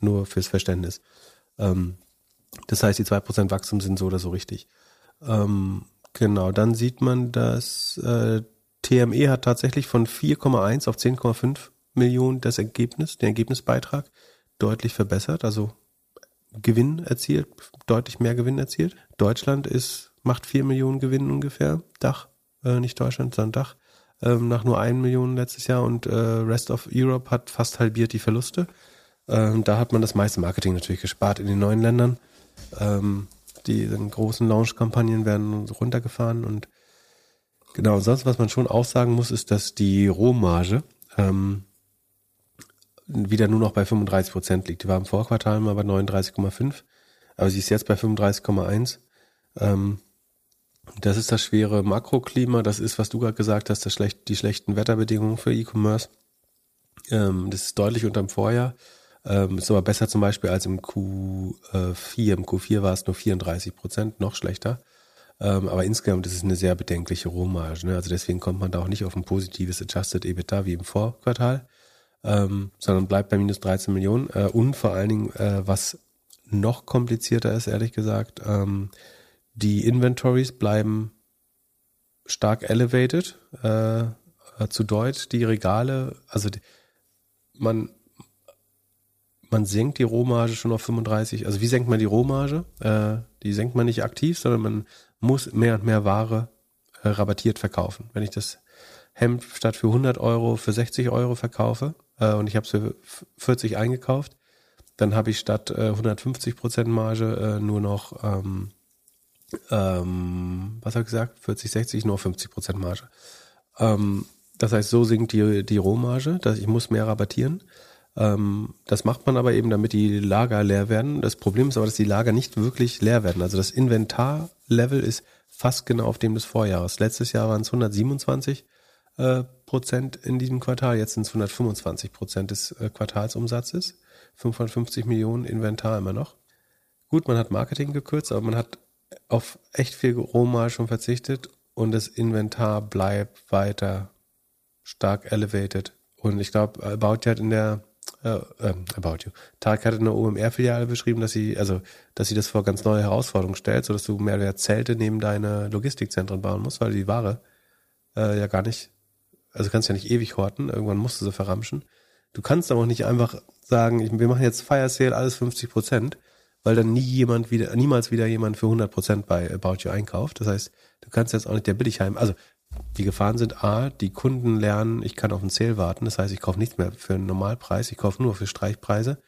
nur fürs Verständnis. Ähm, das heißt, die 2% Wachstum sind so oder so richtig. Ähm, genau, dann sieht man, dass äh, TME hat tatsächlich von 4,1 auf 10,5 Millionen das Ergebnis, den Ergebnisbeitrag deutlich verbessert, also Gewinn erzielt, deutlich mehr Gewinn erzielt. Deutschland ist, macht 4 Millionen Gewinn ungefähr, Dach, äh, nicht Deutschland, sondern Dach ähm, nach nur 1 Million letztes Jahr und äh, Rest of Europe hat fast halbiert die Verluste. Ähm, da hat man das meiste Marketing natürlich gespart in den neuen Ländern. Ähm, die großen Launch-Kampagnen werden runtergefahren und genau, sonst was man schon auch sagen muss, ist, dass die Rohmarge ähm, wieder nur noch bei 35 Prozent liegt. Die war im Vorquartal mal bei 39,5, aber sie ist jetzt bei 35,1. Ähm, das ist das schwere Makroklima, das ist, was du gerade gesagt hast, das schlecht, die schlechten Wetterbedingungen für E-Commerce. Ähm, das ist deutlich unterm Vorjahr. Ähm, ist aber besser zum Beispiel als im Q4. Im Q4 war es nur 34 Prozent, noch schlechter. Ähm, aber insgesamt ist es eine sehr bedenkliche Rohmarge. Ne? Also deswegen kommt man da auch nicht auf ein positives Adjusted EBITDA wie im Vorquartal, ähm, sondern bleibt bei minus 13 Millionen. Äh, und vor allen Dingen, äh, was noch komplizierter ist, ehrlich gesagt, ähm, die Inventories bleiben stark elevated. Äh, zu Deutsch, die Regale, also die, man man senkt die Rohmarge schon auf 35. Also wie senkt man die Rohmarge? Äh, die senkt man nicht aktiv, sondern man muss mehr und mehr Ware äh, rabattiert verkaufen. Wenn ich das Hemd statt für 100 Euro für 60 Euro verkaufe äh, und ich habe es für 40 eingekauft, dann habe ich statt äh, 150 Prozent Marge äh, nur noch, ähm, ähm, was habe ich gesagt, 40, 60, nur 50 Prozent Marge. Ähm, das heißt, so sinkt die, die Rohmarge, dass ich muss mehr rabattieren. Ähm, das macht man aber eben, damit die Lager leer werden. Das Problem ist aber, dass die Lager nicht wirklich leer werden. Also das Inventarlevel ist fast genau auf dem des Vorjahres. Letztes Jahr waren es 127 äh, Prozent in diesem Quartal, jetzt sind es 125 Prozent des äh, Quartalsumsatzes. 550 Millionen Inventar immer noch. Gut, man hat Marketing gekürzt, aber man hat auf echt viel Rohmal schon verzichtet und das Inventar bleibt weiter stark elevated. Und ich glaube, About hat in der äh, ähm, About You. Tarek hat in der OMR-Filiale beschrieben, dass sie, also, dass sie das vor ganz neue Herausforderungen stellt, sodass du mehr oder Zelte neben deine Logistikzentren bauen musst, weil die Ware äh, ja gar nicht, also kannst ja nicht ewig horten, irgendwann musst du sie verramschen. Du kannst aber auch nicht einfach sagen, ich, wir machen jetzt Fire Sale alles 50 Prozent, weil dann nie jemand wieder, niemals wieder jemand für 100 Prozent bei About You einkauft. Das heißt, du kannst jetzt auch nicht der Billigheim, also die Gefahren sind A, die Kunden lernen, ich kann auf einen Sale warten. Das heißt, ich kaufe nichts mehr für einen Normalpreis, ich kaufe nur für Streichpreise.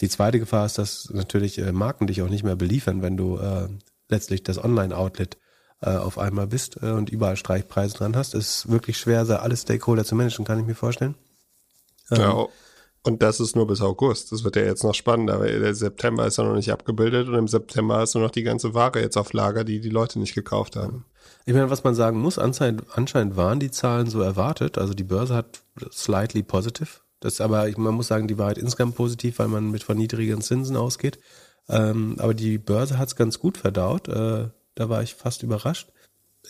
Die zweite Gefahr ist, dass natürlich äh, Marken dich auch nicht mehr beliefern, wenn du äh, letztlich das Online-Outlet äh, auf einmal bist äh, und überall Streichpreise dran hast. Es ist wirklich schwer, alle Stakeholder zu managen, kann ich mir vorstellen. Ähm, ja, und das ist nur bis August. Das wird ja jetzt noch spannender, weil der September ist ja noch nicht abgebildet und im September ist nur noch die ganze Ware jetzt auf Lager, die die Leute nicht gekauft haben. Ich meine, was man sagen muss, anscheinend, anscheinend waren die Zahlen so erwartet. Also die Börse hat slightly positive. Das aber, man muss sagen, die war halt insgesamt positiv, weil man mit von niedrigen Zinsen ausgeht. Ähm, aber die Börse hat es ganz gut verdaut. Äh, da war ich fast überrascht.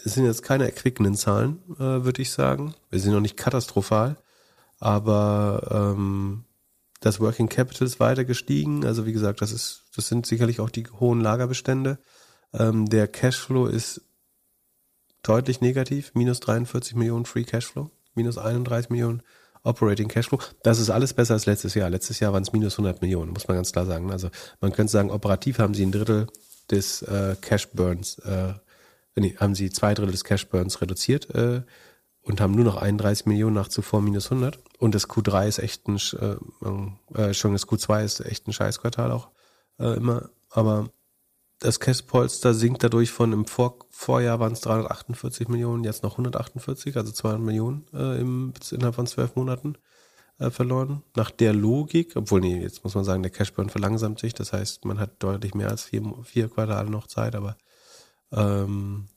Es sind jetzt keine erquickenden Zahlen, äh, würde ich sagen. Wir sind noch nicht katastrophal, aber ähm, das Working Capital ist weiter gestiegen. Also wie gesagt, das ist, das sind sicherlich auch die hohen Lagerbestände. Ähm, der Cashflow ist deutlich negativ, minus 43 Millionen Free Cashflow, minus 31 Millionen Operating Cashflow. Das ist alles besser als letztes Jahr. Letztes Jahr waren es minus 100 Millionen, muss man ganz klar sagen. Also man könnte sagen, operativ haben sie ein Drittel des äh, Cash Burns, äh, nee, haben sie zwei Drittel des Cash Burns reduziert äh, und haben nur noch 31 Millionen nach zuvor minus 100. Und das Q3 ist echt ein, äh, äh, schon das Q2 ist echt ein Scheißquartal auch äh, immer. Aber das Cashpolster sinkt dadurch von im Vor Vorjahr waren es 348 Millionen, jetzt noch 148, also 200 Millionen äh, im, innerhalb von zwölf Monaten äh, verloren. Nach der Logik, obwohl nee, jetzt muss man sagen, der Cashburn verlangsamt sich, das heißt, man hat deutlich mehr als vier, vier Quartale noch Zeit, aber ähm,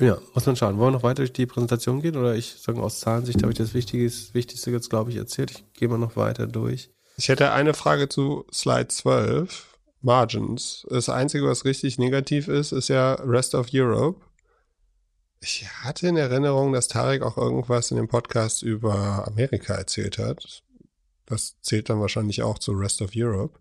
ja, muss man schauen. Wollen wir noch weiter durch die Präsentation gehen oder ich sagen aus Zahlensicht habe ich das Wichtigste, Wichtigste jetzt glaube ich erzählt. Ich gehe mal noch weiter durch. Ich hätte eine Frage zu Slide 12. Margins. Das Einzige, was richtig negativ ist, ist ja Rest of Europe. Ich hatte in Erinnerung, dass Tarek auch irgendwas in dem Podcast über Amerika erzählt hat. Das zählt dann wahrscheinlich auch zu Rest of Europe.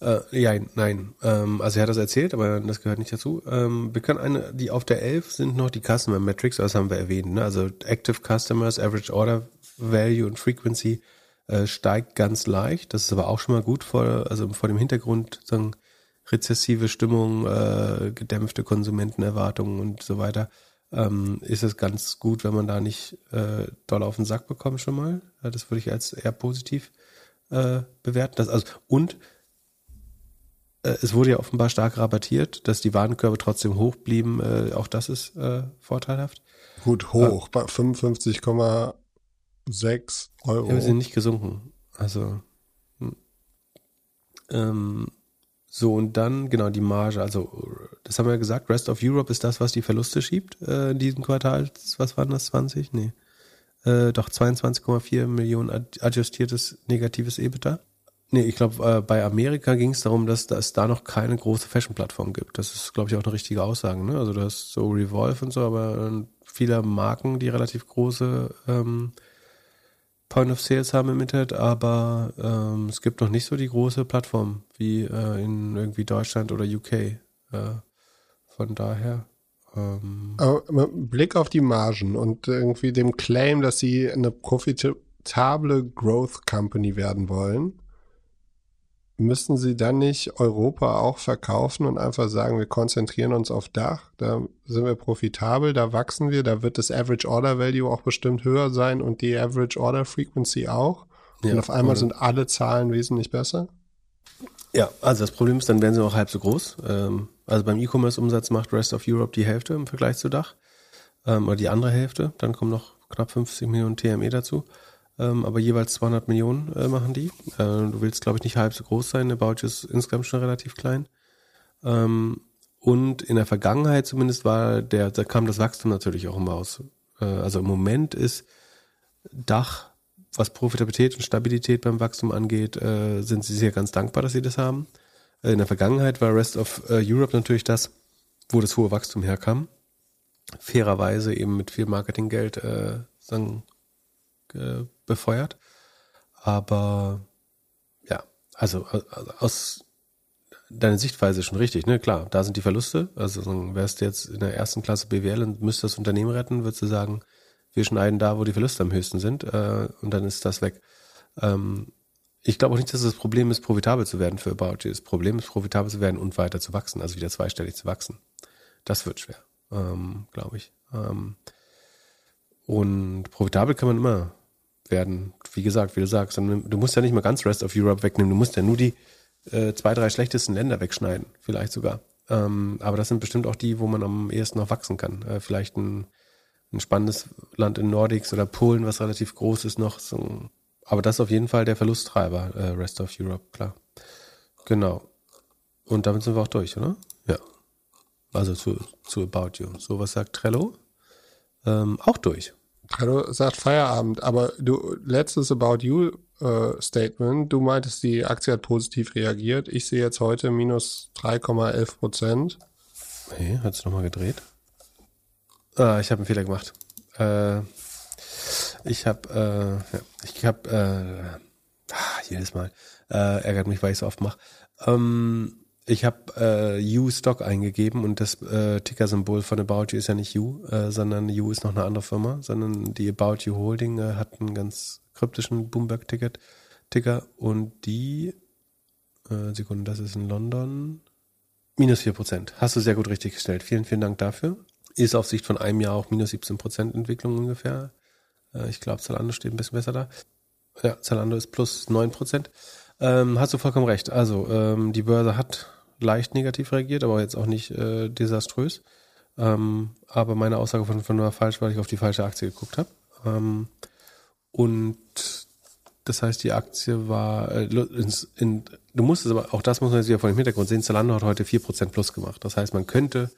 Äh, ja, nein. Ähm, also er hat das erzählt, aber das gehört nicht dazu. Ähm, wir können eine, die auf der 11 sind noch die Customer Metrics, das haben wir erwähnt. Ne? Also Active Customers, Average Order Value und Frequency äh, steigt ganz leicht. Das ist aber auch schon mal gut vor, also vor dem Hintergrund sagen, rezessive Stimmung, äh, gedämpfte Konsumentenerwartungen und so weiter. Ähm, ist es ganz gut, wenn man da nicht äh, doll auf den Sack bekommt schon mal. Das würde ich als eher positiv äh, bewerten. Das, also, und äh, es wurde ja offenbar stark rabattiert, dass die Warenkörbe trotzdem hoch blieben. Äh, auch das ist äh, vorteilhaft. Gut hoch, bei 55,6 Euro. Ja, wir sind nicht gesunken. Also hm. ähm, so und dann genau die Marge. Also das haben wir ja gesagt. Rest of Europe ist das, was die Verluste schiebt äh, in diesem Quartal. Was waren das? 20? Nee. Äh, doch 22,4 Millionen adjustiertes negatives EBITDA. Nee, ich glaube, äh, bei Amerika ging es darum, dass, dass es da noch keine große Fashion-Plattform gibt. Das ist, glaube ich, auch eine richtige Aussage. Ne? Also du hast so Revolve und so, aber äh, viele Marken, die relativ große ähm, Point of Sales haben im Internet, aber ähm, es gibt noch nicht so die große Plattform wie äh, in irgendwie Deutschland oder UK. Äh, von daher. Ähm, Blick auf die Margen und irgendwie dem Claim, dass sie eine profitable Growth Company werden wollen müssen sie dann nicht Europa auch verkaufen und einfach sagen, wir konzentrieren uns auf Dach, da sind wir profitabel, da wachsen wir, da wird das Average Order Value auch bestimmt höher sein und die Average Order Frequency auch. Ja, und auf einmal sind alle Zahlen wesentlich besser. Ja, also das Problem ist, dann werden sie auch halb so groß. Ähm, also beim E-Commerce-Umsatz macht Rest of Europe die Hälfte im Vergleich zu Dach. Ähm, oder die andere Hälfte. Dann kommen noch knapp 50 Millionen TME dazu ähm, aber jeweils 200 Millionen äh, machen die. Äh, du willst, glaube ich, nicht halb so groß sein. About ist insgesamt schon relativ klein. Ähm, und in der Vergangenheit zumindest war der, da kam das Wachstum natürlich auch immer aus. Äh, also im Moment ist Dach, was Profitabilität und Stabilität beim Wachstum angeht, äh, sind sie sehr ganz dankbar, dass sie das haben. Äh, in der Vergangenheit war Rest of äh, Europe natürlich das, wo das hohe Wachstum herkam. Fairerweise eben mit viel Marketinggeld äh, sagen, äh, befeuert. Aber ja, also, also aus deiner Sichtweise schon richtig, ne? Klar, da sind die Verluste. Also wärst du jetzt in der ersten Klasse BWL und müsstest das Unternehmen retten, würdest du sagen, wir schneiden da, wo die Verluste am höchsten sind, äh, und dann ist das weg. Ähm, ich glaube auch nicht, dass das Problem ist, profitabel zu werden für About You. Das Problem ist, profitabel zu werden und weiter zu wachsen, also wieder zweistellig zu wachsen. Das wird schwer, ähm, glaube ich. Ähm, und profitabel kann man immer werden. Wie gesagt, wie du sagst, du musst ja nicht mal ganz Rest of Europe wegnehmen, du musst ja nur die äh, zwei, drei schlechtesten Länder wegschneiden, vielleicht sogar. Ähm, aber das sind bestimmt auch die, wo man am ehesten noch wachsen kann. Äh, vielleicht ein, ein spannendes Land in Nordics oder Polen, was relativ groß ist noch. So. Aber das ist auf jeden Fall der Verlusttreiber, äh, Rest of Europe, klar. Genau. Und damit sind wir auch durch, oder? Ja. Also zu, zu About You. So, was sagt Trello? Ähm, auch durch. Hallo, sagt Feierabend, aber du, letztes About You äh, Statement, du meintest, die Aktie hat positiv reagiert. Ich sehe jetzt heute minus 3,11 Prozent. Hey, hat es nochmal gedreht? Ah, ich habe einen Fehler gemacht. Äh, ich habe, äh, ja, ich habe, äh, ah, jedes Mal, äh, ärgert mich, weil ich es oft mache. Ähm, ich habe äh, U-Stock eingegeben und das äh, Ticker-Symbol von About You ist ja nicht U, äh, sondern U ist noch eine andere Firma, sondern die About You Holding äh, hat einen ganz kryptischen Bloomberg-Ticket, Ticker und die, äh, Sekunde, das ist in London, minus vier Prozent. Hast du sehr gut richtig gestellt. Vielen, vielen Dank dafür. Ist auf Sicht von einem Jahr auch minus 17 Prozent Entwicklung ungefähr. Äh, ich glaube, Zalando steht ein bisschen besser da. Ja, Zalando ist plus neun Prozent. Ähm, hast du vollkommen recht. Also ähm, die Börse hat leicht negativ reagiert, aber jetzt auch nicht äh, desaströs. Ähm, aber meine Aussage von, von war falsch, weil ich auf die falsche Aktie geguckt habe. Ähm, und das heißt, die Aktie war, äh, in, in, du musst es aber, auch das muss man jetzt wieder vor dem Hintergrund sehen, Zalando hat heute 4% plus gemacht. Das heißt, man könnte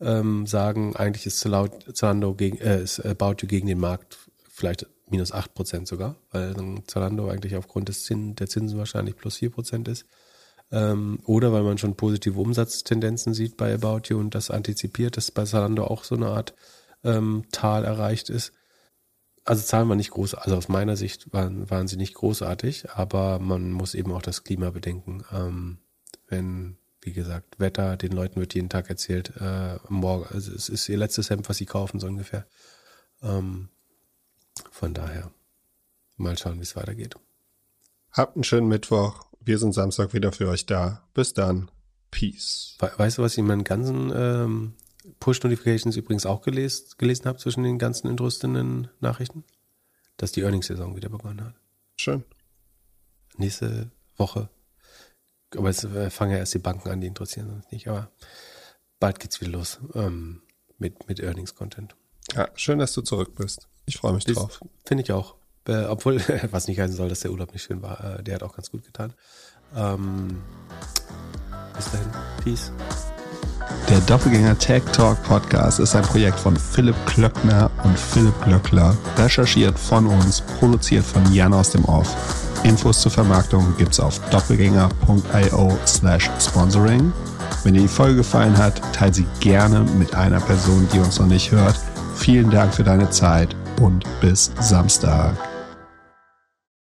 ähm, sagen, eigentlich ist Zalando gegen, äh, ist About You gegen den Markt vielleicht minus 8% sogar, weil Zalando eigentlich aufgrund des Zin, der Zinsen wahrscheinlich plus 4% ist ähm, oder weil man schon positive Umsatztendenzen sieht bei About You und das antizipiert, dass bei Zalando auch so eine Art ähm, Tal erreicht ist. Also Zahlen waren nicht groß, also aus meiner Sicht waren, waren sie nicht großartig, aber man muss eben auch das Klima bedenken. Ähm, wenn, wie gesagt, Wetter, den Leuten wird jeden Tag erzählt, äh, morgen, also es ist ihr letztes Hemd, was sie kaufen, so ungefähr. Ähm, von daher, mal schauen, wie es weitergeht. Habt einen schönen Mittwoch. Wir sind Samstag wieder für euch da. Bis dann. Peace. Weißt du, was ich in meinen ganzen ähm, Push-Notifications übrigens auch gelesen, gelesen habe zwischen den ganzen entrüstenden Nachrichten? Dass die Earnings-Saison wieder begonnen hat. Schön. Nächste Woche aber es äh, fangen ja erst die Banken an, die interessieren uns nicht. Aber bald geht's wieder los ähm, mit, mit Earnings-Content. Ja, schön, dass du zurück bist. Ich freue mich das drauf. Finde ich auch. Äh, obwohl, was nicht heißen soll, dass der Urlaub nicht schön war. Äh, der hat auch ganz gut getan. Ähm, bis dahin. Peace. Der Doppelgänger Tech Talk Podcast ist ein Projekt von Philipp Klöckner und Philipp Glöckler. Recherchiert von uns, produziert von Jan aus dem Off. Infos zur Vermarktung gibt's auf doppelgänger.io slash sponsoring. Wenn dir die Folge gefallen hat, teile sie gerne mit einer Person, die uns noch nicht hört. Vielen Dank für deine Zeit und bis Samstag.